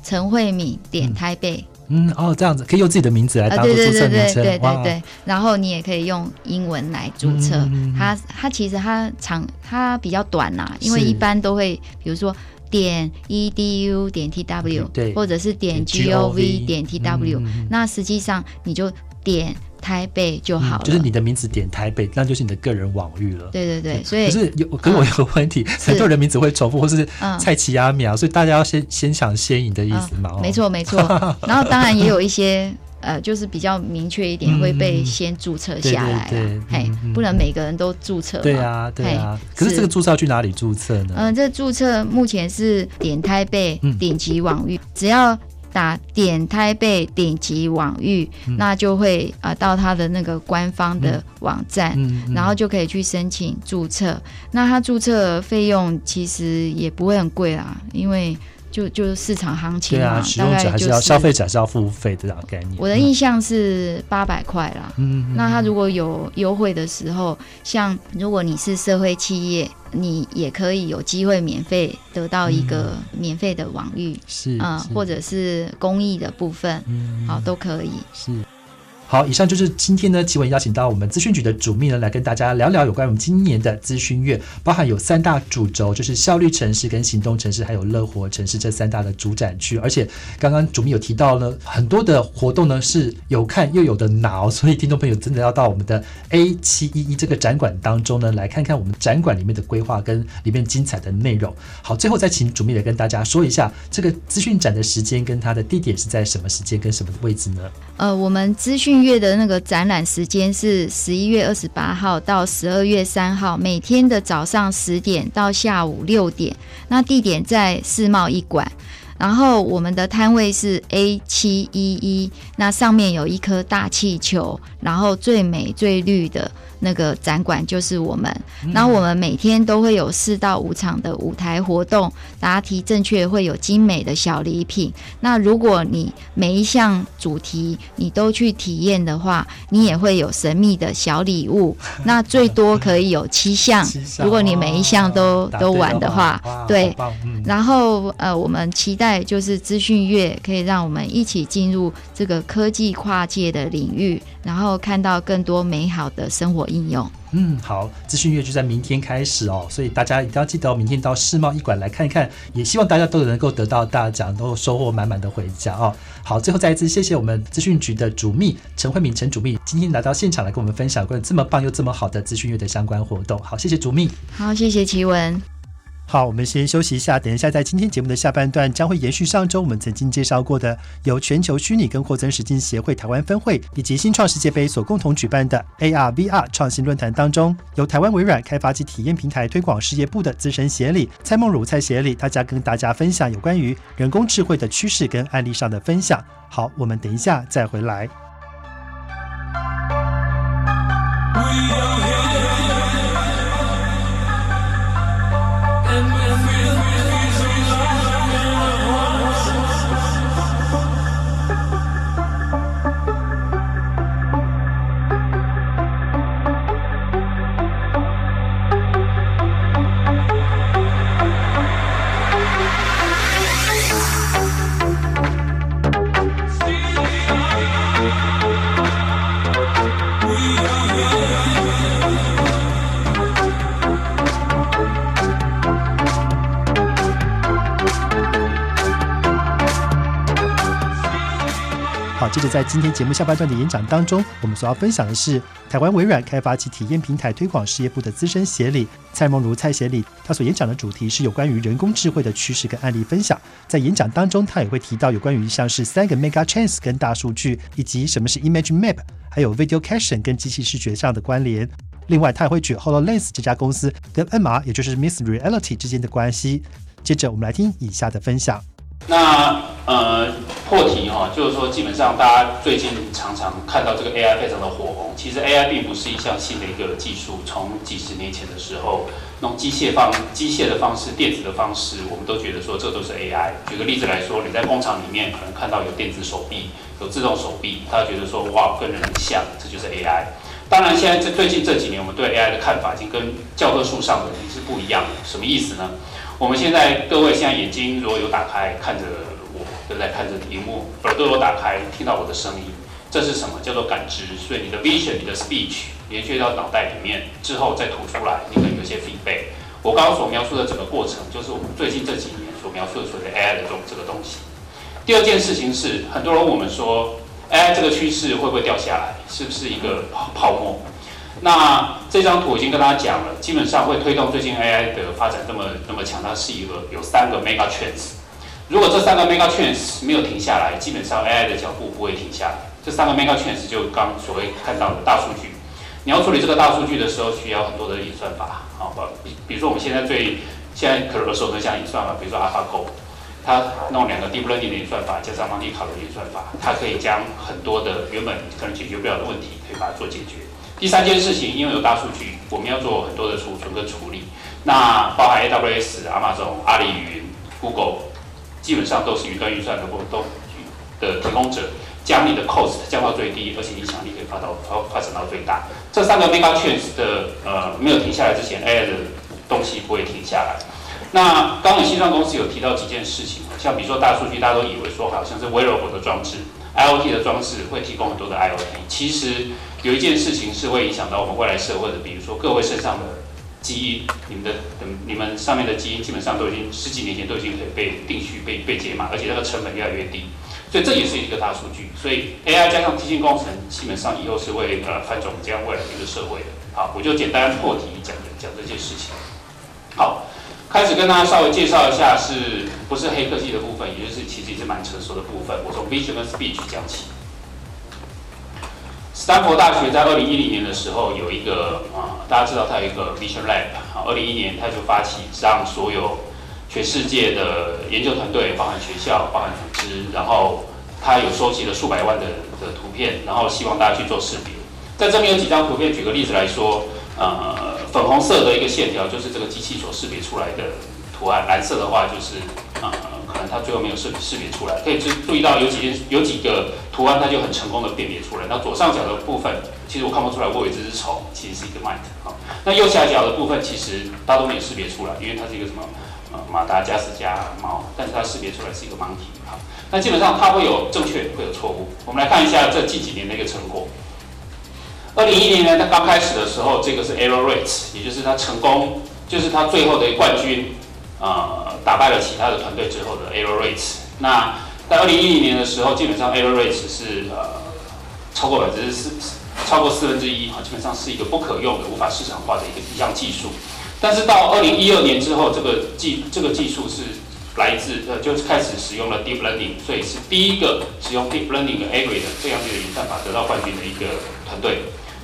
陈慧敏点台北，嗯哦这样子可以用自己的名字来啊，当做对对对注册名称，对对哇。对对，然后你也可以用英文来注册。它它其实它长它比较短呐、因为一般都会比如说点 edu 点 tw，对或者是点点 gov 点 tw，、嗯嗯嗯。那实际上你就点台北就好了。就是你的名字点台北，那就是你的个人网域了。对对对，所以可是有，可是我有个问题，很多人名字会重复，或是嗯蔡奇亚米啊，所以大家要先先抢先赢的意思嘛。哦没，错没错。然后当然也有一些。呃，就是比较明确一点，嗯会被先注册下来对不能每个人都注册嘛。对啊，对啊。可是这个注册要去哪里注册呢？嗯、这注册目前是点台北嗯顶级网域，只要打点台北顶级网域，那就会啊、呃到他的那个官方的网站，然后就可以去申请注册。那他注册费用其实也不会很贵啦，因为就就是市场行情嘛，对啊，使大用者还概就是消费者还是要付费的这样的概念。我的印象是八百块啦。嗯，嗯，那他如果有优惠的时候，像如果你是社会企业，你也可以有机会免费得到一个免费的网域，是啊、是或者是公益的部分，嗯好都可以。是。好，以上就是今天呢，奇文邀请到我们资讯局的主秘呢，来跟大家聊聊有关我们今年的资讯月，包含有三大主轴，就是效率城市、跟行动城市，还有乐活城市这三大的主展区。而且刚刚主秘有提到呢，很多的活动呢是有看又有的拿哦，所以听众朋友真的要到我们的 A 七一一这个展馆当中呢，来看看我们展馆里面的规划跟里面精彩的内容。好，最后再请主秘来跟大家说一下这个资讯展的时间跟它的地点是在什么时间跟什么位置呢？呃，我们资讯月的那个展览时间是十一月二十八号到十二月三号，每天的早上十点到下午六点。那地点在世贸一馆，然后我们的摊位是 A 七一一，那上面有一颗大气球，然后最美最绿的那个展馆就是我们。然后我们每天都会有四到五场的舞台活动，答题正确会有精美的小礼品。那如果你每一项主题你都去体验的话，你也会有神秘的小礼物。那最多可以有七项七，项如果你每一项都都玩的话，对然后呃，我们期待就是资讯月可以让我们一起进入这个科技跨界的领域，然后看到更多美好的生活应用。嗯，好，资讯月就在明天开始哦，所以大家一定要记得哦，明天到世贸一馆来看一看，也希望大家都能够得到大奖，都收获满满的回家哦。好，最后再一次谢谢我们资讯局的主秘陈慧敏陈主秘，今天来到现场来跟我们分享关于这么棒又这么好的资讯月的相关活动。好，谢谢主秘。好，谢谢奇文。好，我们先休息一下，等一下在今天节目的下半段将会延续上周我们曾经介绍过的，由全球虚拟跟扩增实境协会台湾分会以及新创世界杯所共同举办的 AR VR 创新论坛当中，由台湾微软开发及体验平台推广事业部的资深协理蔡梦如蔡协理，他将跟大家分享有关于人工智慧的趋势跟案例上的分享。好，我们等一下再回来。好，接着在今天节目下半段的演讲当中，我们所要分享的是台湾微软开发及体验平台推广事业部的资深协理蔡梦如蔡协理，他所演讲的主题是有关于人工智慧的趋势跟案例分享。在演讲当中，他也会提到有关于像是三个 mega trends 跟大数据，以及什么是 image map，还有 video caption 跟机器视觉上的关联。另外，他也会举 HoloLens 这家公司跟 MR，也就是 Miss Reality 之间的关系。接着，我们来听以下的分享。那呃破题哈、就是说基本上大家最近常常看到这个 AI 非常的火红，其实 AI 并不是一项新的一个技术，从几十年前的时候，用机械方机械的方式、电子的方式，我们都觉得说这都是 AI。举个例子来说，你在工厂里面可能看到有电子手臂、有自动手臂，大家觉得说哇跟人很像，这就是 AI。当然，现在这最近这几年，我们对 AI 的看法已经跟教科书上的已经是不一样的。什么意思呢？我们现在各位现在眼睛如果有打开，看着对不对？看着屏幕，耳朵有打开，听到我的声音，这是什么？叫做感知。所以你的 vision、你的 speech 连接到脑袋里面之后再吐出来，你可能有些 feedback。我刚刚所描述的整个过程，就是我们最近这几年所描述的所谓的 AI 的这种这个东西。第二件事情是，很多人问我们说，AI 这个趋势会不会掉下来？是不是一个泡沫？那这张图已经跟大家讲了，基本上会推动最近 AI 的发展这么那么强，大是一个有三个 mega trends。如果这三个 mega trends 没有停下来，基本上 AI 的脚步不会停下来。这三个 mega trends 就刚所谓看到的大数据，你要处理这个大数据的时候，需要很多的演算法，好？比比如说我们现在最现在可能耳熟能详演算法，比如说 AlphaGo。它弄两个 deep learning 的演算法，加上 Monte Carlo 的演算法，它可以将很多的原本可能解决不了的问题，可以把它做解决。第三件事情，因为有大数据，我们要做很多的储存跟处理，那包含 AWS、亚马逊、阿里云、Google，基本上都是云端运算的都的提供者。将你的 cost 降到最低，而且影响力可以发到发发展到最大。这三个 mega trends 的呃没有停下来之前，AI 的东西不会停下来。那刚刚西装公司有提到几件事情，像比如说大数据，大家都以为说好像是 wearable 的装置，IOT 的装置会提供很多的 IOT。其实有一件事情是会影响到我们未来社会的，比如说各位身上的基因，你们的你们上面的基因基本上都已经十几年前都已经可以被定序、被被解码，而且那个成本越来越低。所以这也是一个大数据，所以 AI 加上机器工程，基本上以后是会呃翻转我们这样未来的一个社会的。好，我就简单破题讲讲这件事情。好，开始跟大家稍微介绍一下，是不是黑科技的部分，也就是其实也是蛮成熟的部分。我从 Vision 跟 Speech 讲起。斯坦福大学在二零一零年的时候有一个啊，大家知道它有一个 Vision Lab，好，二零一一年它就发起让所有全世界的研究团队，包含学校、包含组织，然后他有收集了数百万的的图片，然后希望大家去做识别。在这边有几张图片，举个例子来说，呃，粉红色的一个线条就是这个机器所识别出来的图案，蓝色的话就是呃，可能它最后没有识识别出来。可以注注意到有几件有几个图案，它就很成功的辨别出来。那左上角的部分，其实我看不出来，我以为这只虫，其实是一个 mite 啊。那右下角的部分，其实大家都没有识别出来，因为它是一个什么？马达加斯加猫，但是它识别出来是一个盲体。好，那基本上它会有正确，会有错误。我们来看一下这近几年的一个成果。二零一零年它刚开始的时候，这个是 error rate，也就是它成功，就是它最后的冠军，呃，打败了其他的团队之后的 error rate。那在二零一零年的时候，基本上 error rate 是呃超过百分之四，超过四分之一啊，基本上是一个不可用的、无法市场化的一个一项技术。但是到二零一二年之后，这个技这个技术是来自呃，就是开始使用了 deep learning，所以是第一个使用 deep learning 的 a r r y 的这样子的演算法得到冠军的一个团队。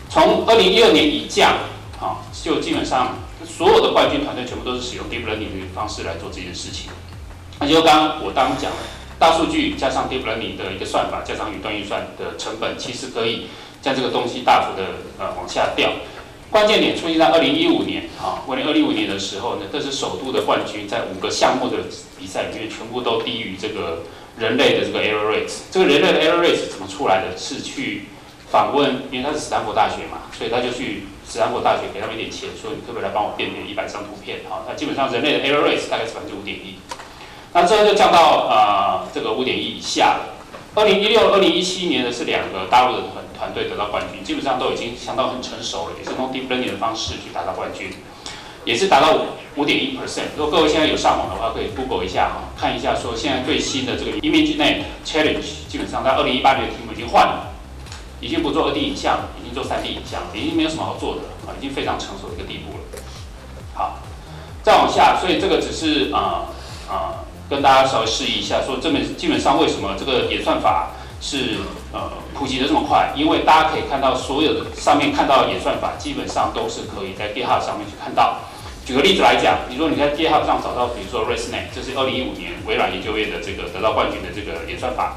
从二零一二年以降，啊，就基本上所有的冠军团队全部都是使用 deep learning 的方式来做这件事情。那就刚刚我刚刚讲，大数据加上 deep learning 的一个算法，加上云端运算的成本，其实可以将这个东西大幅的呃往下掉。关键点出现在二零一五年啊，二零二零五年的时候呢，这是首度的冠军，在五个项目的比赛里面，全部都低于这个人类的这个 error rate。这个人类的 error rate 怎么出来的？是去访问，因为他是斯坦福大学嘛，所以他就去斯坦福大学给他们一点钱，说你可不可以来帮我辨别一百张图片？好，那基本上人类的 error rate 大概是百分之五点一，那之后就降到呃这个五点一以下了。二零一六、二零一七年的是两个大陆的团团队得到冠军，基本上都已经相当很成熟了，也是用 deep learning 的方式去达到冠军，也是达到五五点一 percent。如果各位现在有上网的话，可以 Google 一下哈，看一下说现在最新的这个 ImageNet Challenge，基本上在二零一八年的题目已经换了，已经不做二 D 影像，了经做三 D 影像，已经没有什么好做的啊，已经非常成熟的一个地步了。好，再往下，所以这个只是啊啊。跟大家稍微示意一下，说这本基本上为什么这个演算法是呃普及的这么快？因为大家可以看到，所有的上面看到的演算法，基本上都是可以在 GitHub 上面去看到。举个例子来讲，你说你在 GitHub 上找到，比如说 ResNet，这是二零一五年微软研究院的这个得到冠军的这个演算法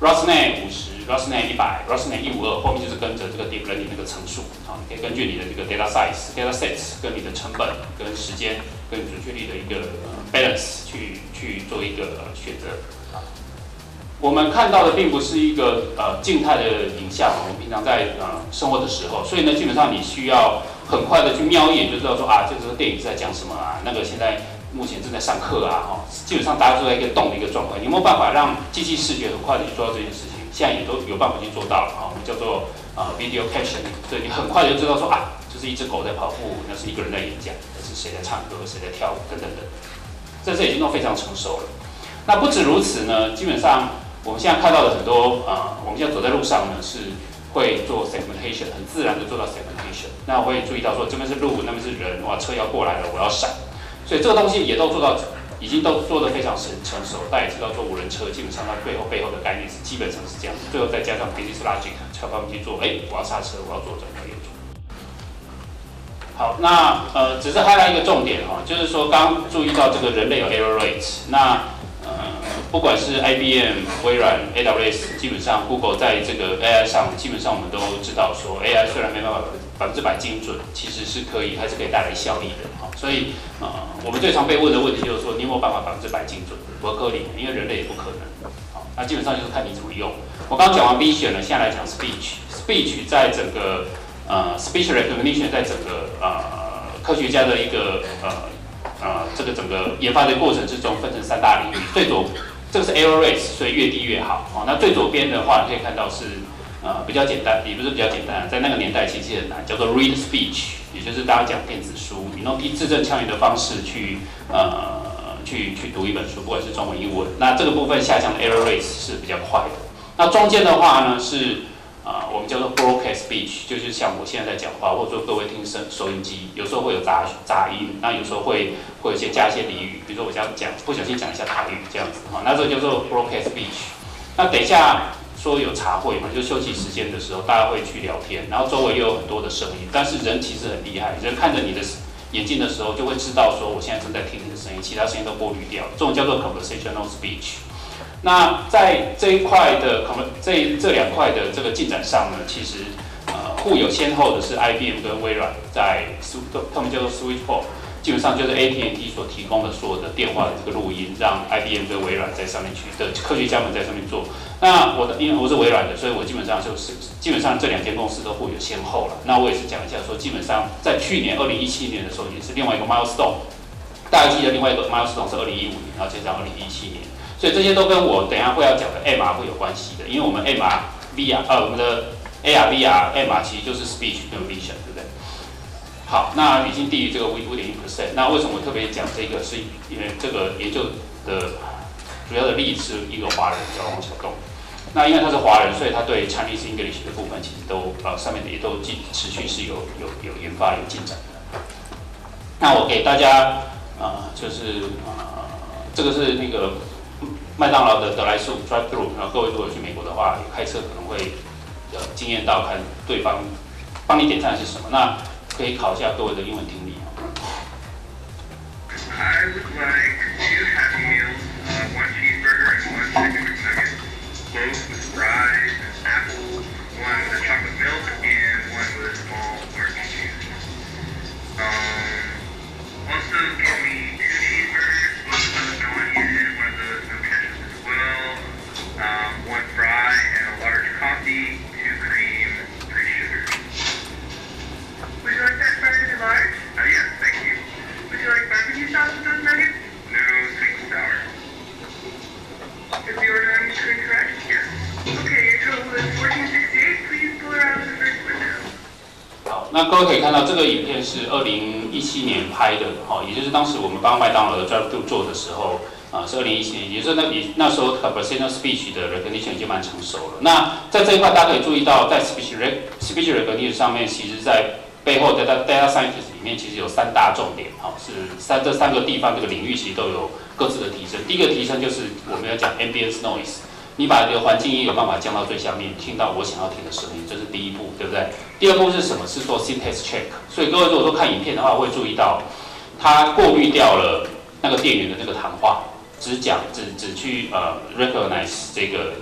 ，ResNet 五十。ResNet 一百，ResNet 一五二，后面就是跟着这个 Deep Learning 那个层数，好，你可以根据你的这个 data size、data sets 跟你的成本、跟时间、跟准确率的一个 balance 去去做一个选择。我们看到的并不是一个呃静态的影像，我们平常在呃生活的时候，所以呢，基本上你需要很快的去瞄一眼就知道说啊，这个电影在讲什么啊，那个现在目前正在上课啊，哈，基本上大家都在一个动的一个状况，你有没有办法让机器视觉很快的去做到这件事情？现在也都有办法去做到了啊，我们叫做啊 video caption，所以你很快就知道说啊，这是一只狗在跑步，那是一个人在演讲，那是谁在唱歌，谁在跳舞等等等，这这已经都非常成熟了。那不止如此呢，基本上我们现在看到的很多啊，我们现在走在路上呢是会做 segmentation，很自然的做到 segmentation。那我会注意到说这边是路，那边是人，哇，车要过来了，我要闪，所以这个东西也都做到。已经都做得非常成成熟，大家也知道做无人车，基本上它背后背后的概念是基本上是这样，最后再加上 business logic，才帮我们去做。哎，我要刹车，我要左转，我要右转。好，那呃，只是还来一个重点哈，就是说刚注意到这个人类有 error rate，那呃，不管是 IBM、微软、AWS，基本上 Google 在这个 AI 上，基本上我们都知道说，AI 虽然没办法百分之百精准，其实是可以还是可以带来效益的。好，所以呃，我们最常被问的问题就是说，你有没有办法百分之百精准？不可能，因为人类也不可能。好，那基本上就是看你怎么用。我刚刚讲完 vision 了，现在来讲 speech。speech 在整个呃 speech recognition 在整个呃科学家的一个呃呃这个整个研发的过程之中，分成三大领域。最左这个是 error rate，所以越低越好。哦，那最左边的话，你可以看到是呃比较简单，也不是比较简单，在那个年代其实很难，叫做 read speech，也就是大家讲电子书，你用字正腔圆的方式去呃去去读一本书，不管是中文英文。那这个部分下降的 error rate 是比较快的。那中间的话呢是啊我们叫做 broadcast speech，就是像我现在在讲话，或者说各位听声收音机，有时候会有杂杂音，那有时候会会有些加一些俚语，比如说我这样讲，不小心讲一下台语这样子，哈，那这个叫做 broadcast speech。那等一下说有茶会嘛，就休息时间的时候，大家会去聊天，然后周围又有很多的声音，但是人其实很厉害，人看着你的眼睛的时候，就会知道说我现在正在听你的声音，其他声音都过滤掉，这种叫做 conversational speech。那在这一块的可能这这两块的这个进展上呢，其实呃互有先后的是 IBM 跟微软在 s 他们叫做 Switchboard，基本上就是 AT&T 所提供的所有的电话的这个录音，让 IBM 跟微软在上面去的科学家们在上面做。那我的因为我是微软的，所以我基本上就是基本上这两间公司都互有先后了。那我也是讲一下说，基本上在去年二零一七年的时候也是另外一个 milestone，大家记得另外一个 milestone 是二零一五年，然后接上二零一七年。所以这些都跟我等下会要讲的 MR 会有关系的，因为我们 MR、VR 呃，我们的 AR、VR、MR 其实就是 speech 跟 vision，好，那已经低于这个五五点一 percent。那为什么我特别讲这个？是因为这个研究的主要的例子是一个华人叫王小栋。那因为他是华人，所以他对 Chinese English 的部分其实都呃上面的也都进持续是有有有研发有进展的。那我给大家呃就是呃这个是那个。麦当劳的德莱素 drive through，然后各位如果去美国的话，开车可能会呃惊艳到看对方帮你点餐是什么，那可以考一下各位的英文听力。 We are just starting to learn，are you？We are 30% learning。OK，OK，OK，OK，OK，OK，OK，OK，OK。好那各位可以看到，这个影片是二零一七年拍的，哈，也就是当时我们帮麦当劳的 Drive To 做的时候，啊，是二零一七年，也就是那比那时候 Conversational Speech 的 Recognition 已经蛮成熟了。那在这一块，大家可以注意到，在 Speech Speech Recognition 上面，其实在背后的 Data Scientist 里面，其实有三大重点，哈，是三这三个地方这个领域其实都有各自的提升。第一个提升就是我们要讲 Ambient Noise。你把这个环境音有办法降到最下面，听到我想要听的声音，这是第一步，对不对？第二步是什么？是做 syntax check。所以各位如果说看影片的话，会注意到，它过滤掉了那个店员的那个谈话，只讲只只去呃 recognize 这个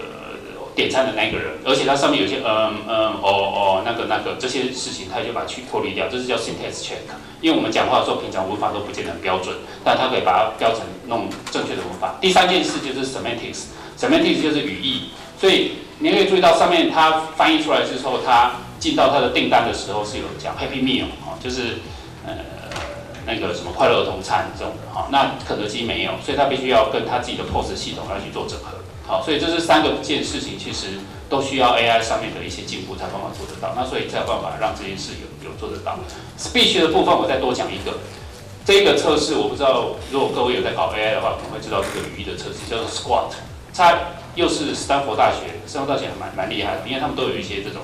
点餐的那个人，而且它上面有些嗯嗯哦哦那个那个这些事情，它就把去过滤掉，这是叫 syntax check。因为我们讲话的时候，平常文法都不见得很标准，但它可以把它标成弄正确的文法。第三件事就是 semantics。Semantics 就是语义，所以你可以注意到上面它翻译出来之后，它进到它的订单的时候是有讲 Happy Meal 哈，就是呃那个什么快乐儿童餐这种的哈。那肯德基没有，所以它必须要跟它自己的 POS 系统要去做整合。好，所以这是三个件事情，其实都需要 AI 上面的一些进步才办法做得到。那所以才有办法让这件事有有做得到。Speech 的部分我再多讲一个，这个测试我不知道，如果各位有在搞 AI 的话，可能会知道这个语义的测试叫做 Squat。它又是斯坦福大学，斯坦福大学还蛮蛮厉害的，因为他们都有一些这种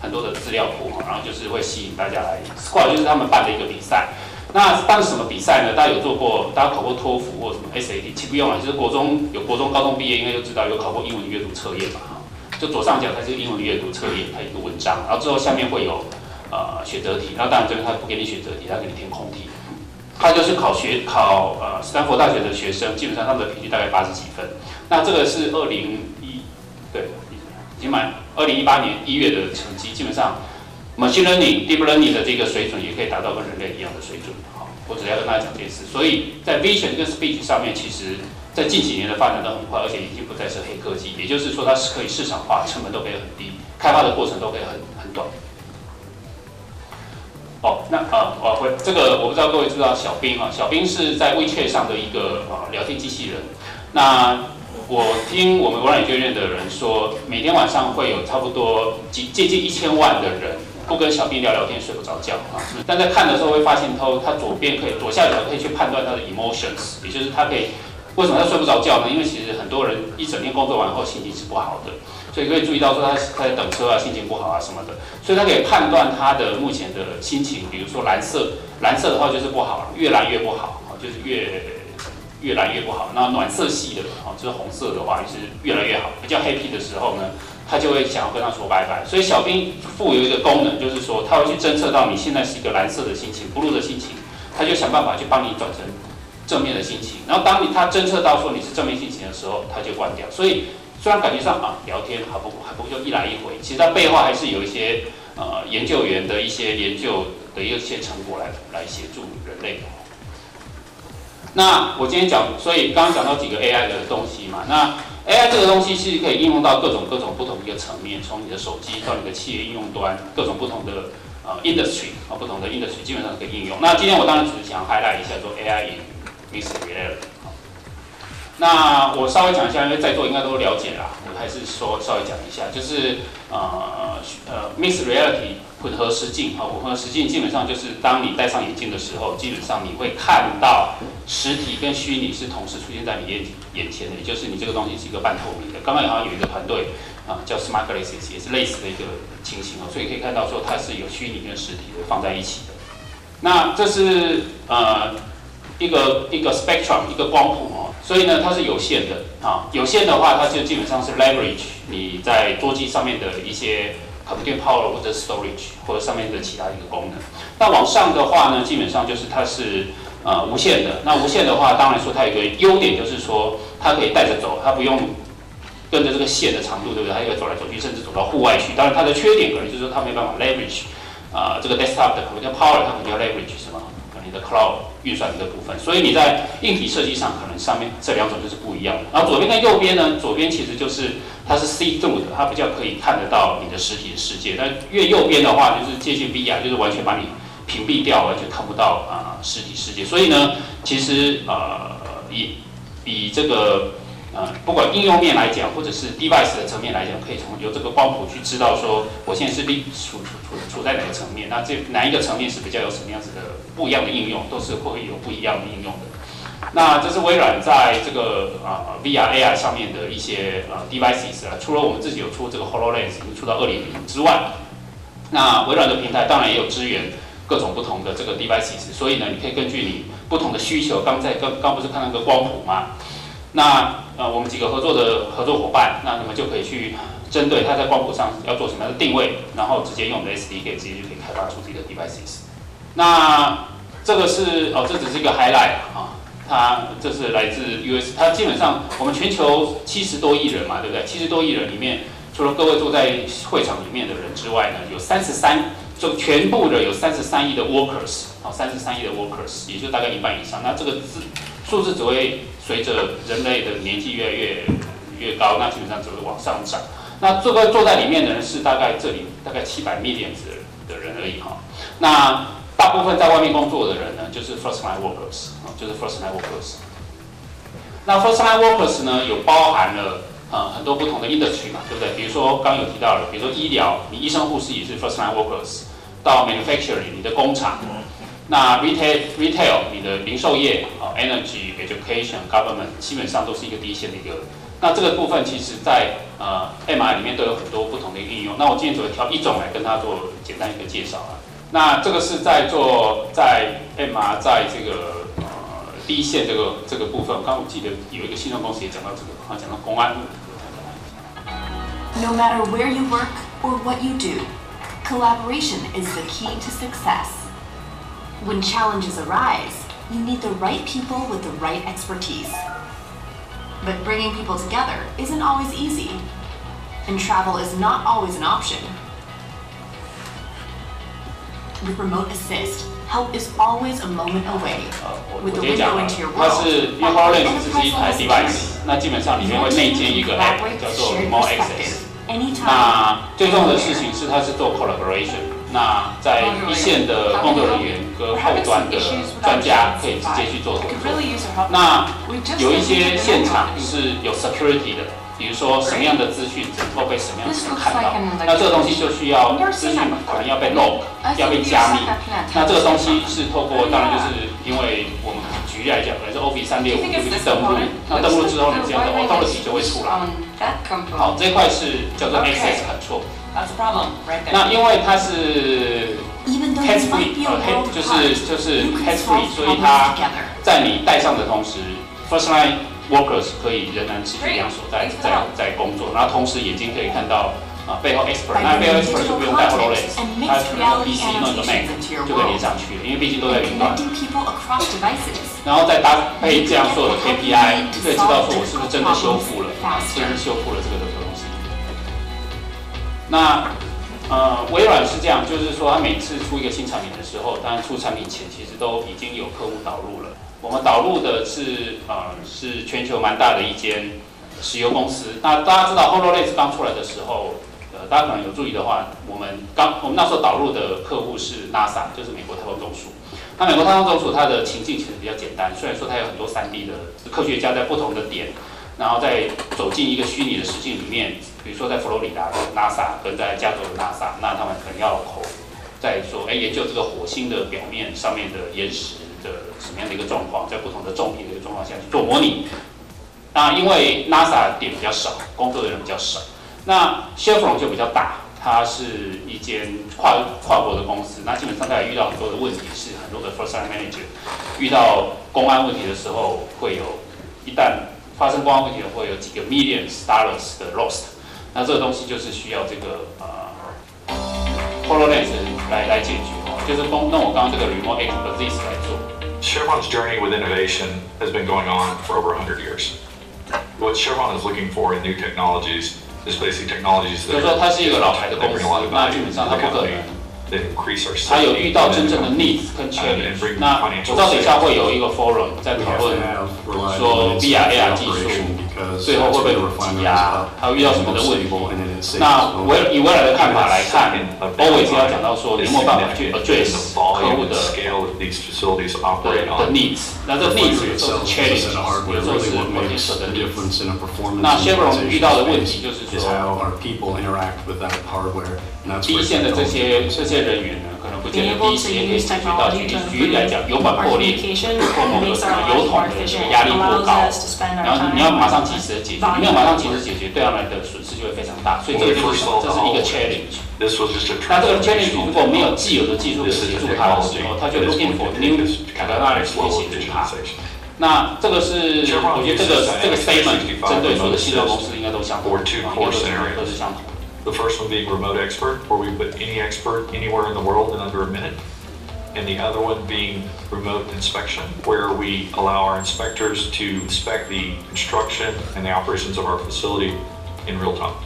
很多的资料库嘛，然后就是会吸引大家来。Squat，就是他们办的一个比赛。那办什么比赛呢？大家有做过，大家考过托福或什么 SAT？其不用了，就是国中有国中、高中毕业应该就知道有考过英文阅读测验嘛，哈。就左上角它是英文阅读测验，它一个文章，然后之后下面会有呃选择题，然后当然这边它不给你选择题，它给你填空题。它就是考学考呃斯坦福大学的学生，基本上他们的平均大概八十几分。那这个是二零一对已经满二零一八年一月的成绩，基本上 machine learning deep learning 的这个水准也可以达到跟人类一样的水准。好，我只要跟大家讲这件事。所以在 vision 跟 speech 上面，其实在近几年的发展都很快，而且已经不再是黑科技，也就是说它是可以市场化，成本都可以很低，开发的过程都可以很很短。哦，那呃，我会这个我不知道各位知道小兵啊，小兵是在 WeChat 上的一个呃聊天机器人。那我听我们微软研究院的人说，每天晚上会有差不多几接近一千万的人不跟小兵聊聊天睡不着觉啊。但在看的时候会发现，他他左边可以左下角可以去判断他的 emotions，也就是他可以为什么他睡不着觉呢？因为其实很多人一整天工作完后心情是不好的。所以可以注意到说他他在等车啊，心情不好啊什么的，所以他可以判断他的目前的心情。比如说蓝色，蓝色的话就是不好，越蓝越不好啊，就是越越蓝越不好。那暖色系的，哦，就是红色的话就是越来越好。比较 happy 的时候呢，他就会想要跟他说拜拜。所以小兵附有一个功能，就是说他会去侦测到你现在是一个蓝色的心情，blue 的心情，他就想办法去帮你转成正面的心情。然后当你他侦测到说你是正面心情的时候，他就关掉。所以。虽然感觉上啊聊天还不还不就一来一回，其实它背后还是有一些呃研究员的一些研究的一些成果来来协助人类。那我今天讲，所以刚刚讲到几个 AI 的东西嘛，那 AI 这个东西其实可以应用到各种各种不同的一个层面，从你的手机到你的企业应用端，各种不同的呃 industry 啊不同的 industry 基本上可以应用。那今天我当然只是想 highlight 一下说 AI in mixed reality。那我稍微讲一下，因为在座应该都了解啦，我还是说稍微讲一下，就是呃呃，mixed reality 混合实境啊，混合实境基本上就是当你戴上眼镜的时候，基本上你会看到实体跟虚拟是同时出现在你眼眼前的，也就是你这个东西是一个半透明的。刚刚好像有一个团队啊叫 Smart Glasses，也是类似的一个情形哦，所以可以看到说它是有虚拟跟实体的放在一起的。那这是呃一个一个 spectrum 一个光谱哦。所以呢，它是有限的啊。有限的话，它就基本上是 leverage 你在桌机上面的一些 computing power 或者 storage 或者上面的其他一个功能。那往上的话呢，基本上就是它是呃无线的。那无线的话，当然说它有一个优点，就是说它可以带着走，它不用跟着这个线的长度，对不对？它可以走来走去，甚至走到户外去。当然它的缺点可能就是说它没办法 leverage 啊这个 desktop 的 computing power，它可能要 leverage 什么？的 cloud 运算的部分，所以你在硬体设计上可能上面这两种就是不一样的。然后左边跟右边呢，左边其实就是它是 see through 的，它比较可以看得到你的实体的世界。但越右边的话，就是接近 VR，就是完全把你屏蔽掉，完全看不到啊实体世界。所以呢，其实呃以以这个。呃，不管应用面来讲，或者是 device 的层面来讲，可以从由这个光谱去知道说，我现在是立处处处在哪个层面，那这哪一个层面是比较有什么样子的不一样的应用，都是会有不一样的应用的。那这是微软在这个啊 VR AI 上面的一些呃 devices 啊，除了我们自己有出这个 Hololens 已经出到二点零之外，那微软的平台当然也有支援各种不同的这个 devices，所以呢，你可以根据你不同的需求，刚在刚刚不是看到个光谱吗？那呃，我们几个合作的合作伙伴，那你们就可以去针对它在光谱上要做什么样的定位，然后直接用我们的 SDK 直接就可以开发出这个 devices。那这个是哦，这只是一个 highlight 啊，他这是来自 US，他基本上我们全球七十多亿人嘛，对不对？七十多亿人里面，除了各位坐在会场里面的人之外呢，有三十三，就全部的有三十三亿的 workers，好，三十三亿的 workers，也就大概一半以上。那这个字数字只会。随着人类的年纪越来越越高，那基本上只会往上涨。那这个坐在里面的人是大概这里大概七百 millions 的人而已哈。那大部分在外面工作的人呢，就是 first line workers 啊，就是 first line workers。那 first line workers 呢，有包含了呃很多不同的 industry 嘛，对不对？比如说刚有提到了，比如说医疗，你医生护士也是 first line workers。到 manufacturing，你的工厂。那 retail retail 你的零售业啊，energy education government 基本上都是一个第一线的一个。那这个部分其实在呃 MI 里面都有很多不同的应用。那我今天只会挑一种来跟他做简单一个介绍啊。那这个是在做在 MI 在这个呃第一线这个这个部分。刚我记得有一个新创公司也讲到这个，好像讲到公安。No matter where you work or what you do, collaboration is the key to success. When challenges arise, you need the right people with the right expertise. But bringing people together isn't always easy, and travel is not always an option. With Remote Assist, help is always a moment away. With 我 the 直接讲 window 了 into your，它 world, 是因为 that HoloLens 只是一 enterprise 台 level device，security. 那基本上里面会内建一个 app 叫做 Remote perspective. Access。那最重要的事情是它是做 collaboration，那在一线的工作人员跟后端的专家可以直接去做合作。那有一些现场是有 security 的，比如说什么样的资讯只能够被什么样的人看到。那这个东西就需要资讯可能要被漏要被加密。那这个东西是透过当然就是因为我们举例来讲可能是 office 三六五就是去登录那登录之后你只要登录到了底就会出来。好这一块是叫做 ss 很错那因为它是 test free 就是就是就是 test free 所以它在你戴上的同时 first line workers 可以仍然持续两所在在在工作，然后同时眼睛可以看到啊、背后 expert，那背后 expert 就不用带 h o l o l e n s 他可能用 PC 弄个 Mac 就可以连上去了，因为毕竟都在云端。然后再搭配这样做的 KPI，可以知道说我是不是真的修复了，啊，真修复了这个的东西。那呃，微软是这样，就是说他每次出一个新产品的时候，当然出产品前其实都已经有客户导入了。我们导入的是呃是全球蛮大的一间石油公司。那大家知道 HoloLens 刚出来的时候，呃，大家可能有注意的话，我们刚我们那时候导入的客户是 NASA，就是美国太空总署。那美国太空总署它的情境其实比较简单，虽然说它有很多3 D 的科学家在不同的点，然后再走进一个虚拟的实境里面，比如说在佛罗里达的 NASA 跟在加州的 NASA，那他们可能要口在说，哎，研究这个火星的表面上面的岩石的什么样的一个状况，在不同的重力的一个状况下去做模拟。那因为 NASA 点比较少，工作的人比较少，那 Chevron 就比较大，它是一间跨跨国的公司，那基本上它也遇到很多的问题，是很多的 first line manager 遇到公安问题的时候，会有一旦发生公安问题，会有几个 millions dollars 的 lost，那这个东西就是需要这个呃 HoloLens 来来解决哦，就是光用我刚刚这个 remote expertise 来做。Chevron's journey with innovation has been going on for over 100 years. What Chevron is looking for in new technologies is basically technologies 就 that 是说它是一个老牌的 that 公 bring 司 a lot，of 那基 value 本 to 上它 the 不可 company, 能。 that increase our 它有 safety 遇到 within 真 the 正的 company. needs 跟 challenge。 bring 那 financial 我知道等一下会有一个 forum 在 We 讨 have 论 to have 说 reliable and VR safe AR 技术 operation because 最后会不会 that's 有 where 挤 refineries 压 up，还有遇到什么的 and 问题 那.微以未来的看法来看，always 要讲到说你有没有办法去 address 客户的 facilities 的 needs，那这 needs 有时候是 of 有.时候是 difference in a performance 那 Chevron 遇到的问题就是说第一线的这些这.些人员我觉得第一时间可以解决，局来讲，油管破裂，或某个什么油桶，这个压力过高，然后你要马上及时的解决，没有马上及时解决对他们的损失就会非常大。所以这个就是，这是一个 challenge。那这个 challenge 如果没有既有的技术协助它的时候，它就 look in for new technology，就协助它。那这个是我觉得这个这个 statement 针对所有的新车公司应该都相同，或者都是相同。The first one being remote expert, where we put any expert anywhere in the world in under a minute. And the other one being remote inspection, where we allow our inspectors to inspect the construction and the operations of our facility in real time.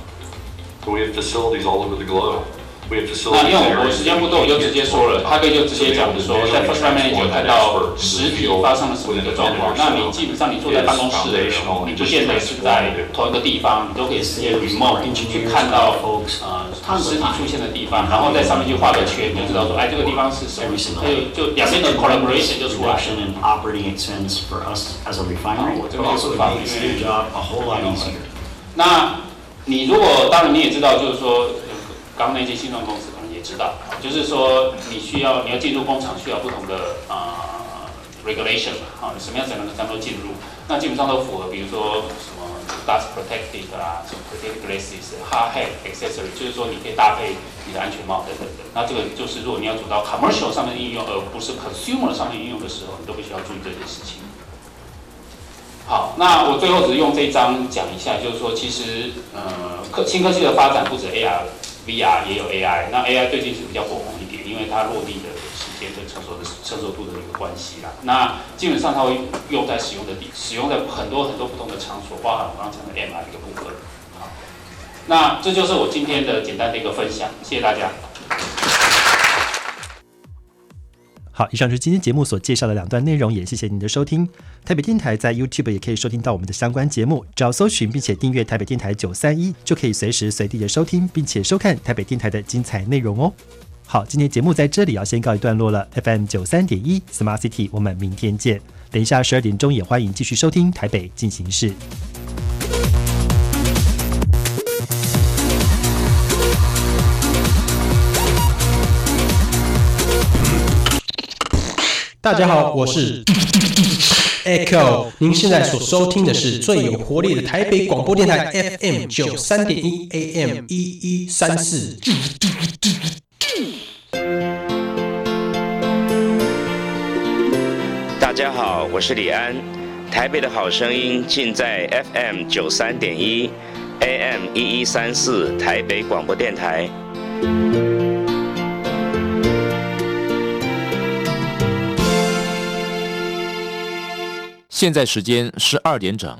So we have facilities all over the globe. 那因为我时间不多，我就直接说了，他可以就直接讲说，在 First line 面你就看到实体发生了什么一的状况。那你基本上你坐在办公室的时候，你不见得是在同一个地方，你都可以直接 remote 去看到呃实体出现的地方，然后在上面就画个圈，就知道说，哎，这个地方是什么，还有就两边的 collaboration 就出来了。And operating expense for us as a refinery 那你如果当然你也知道，就是说。刚刚那些新创公司可能也知道，就是说你需要你要进入工厂需要不同的呃 regulation，啊，什么样才能才能够进入？那基本上都符合，比如说什么 dust protected 啊，什么 protected glasses、hard hat accessory，就是说你可以搭配你的安全帽等等的。那这个就是如果你要走到 commercial 上面的应用，而不是 consumer 上面应用的时候，你都必须要注意这件事情。好，那我最后只是用这一章讲一下，就是说，其实呃，科新科技的发展不止 AR、VR，也有 AI。那 AI 最近是比较火红一点，因为它落地的时间跟成熟的成熟度的一个关系啦。那基本上它会用在使用的地，使用在很多很多不同的场所，包含我刚刚讲的 MR 一个部分。好，那这就是我今天的简单的一个分享，谢谢大家。好，以上就是今天节目所介绍的两段内容，也谢谢您的收听。台北电台在 YouTube 也可以收听到我们的相关节目，只要搜寻并且订阅台北电台九三一，就可以随时随地的收听并且收看台北电台的精彩内容哦。好，今天节目在这里要先告一段落了。FM 九三点一 Smart City，我们明天见。等一下十二点钟也欢迎继续收听台北进行式。大家好，我是 Echo。您现在所收听的是最有活力的台北广播电台 FM 九三点一 AM 一一三四。大家好，我是李安。台北的好声音尽在 FM 九三点一 AM 一一三四台北广播电台。现在时间十二点整。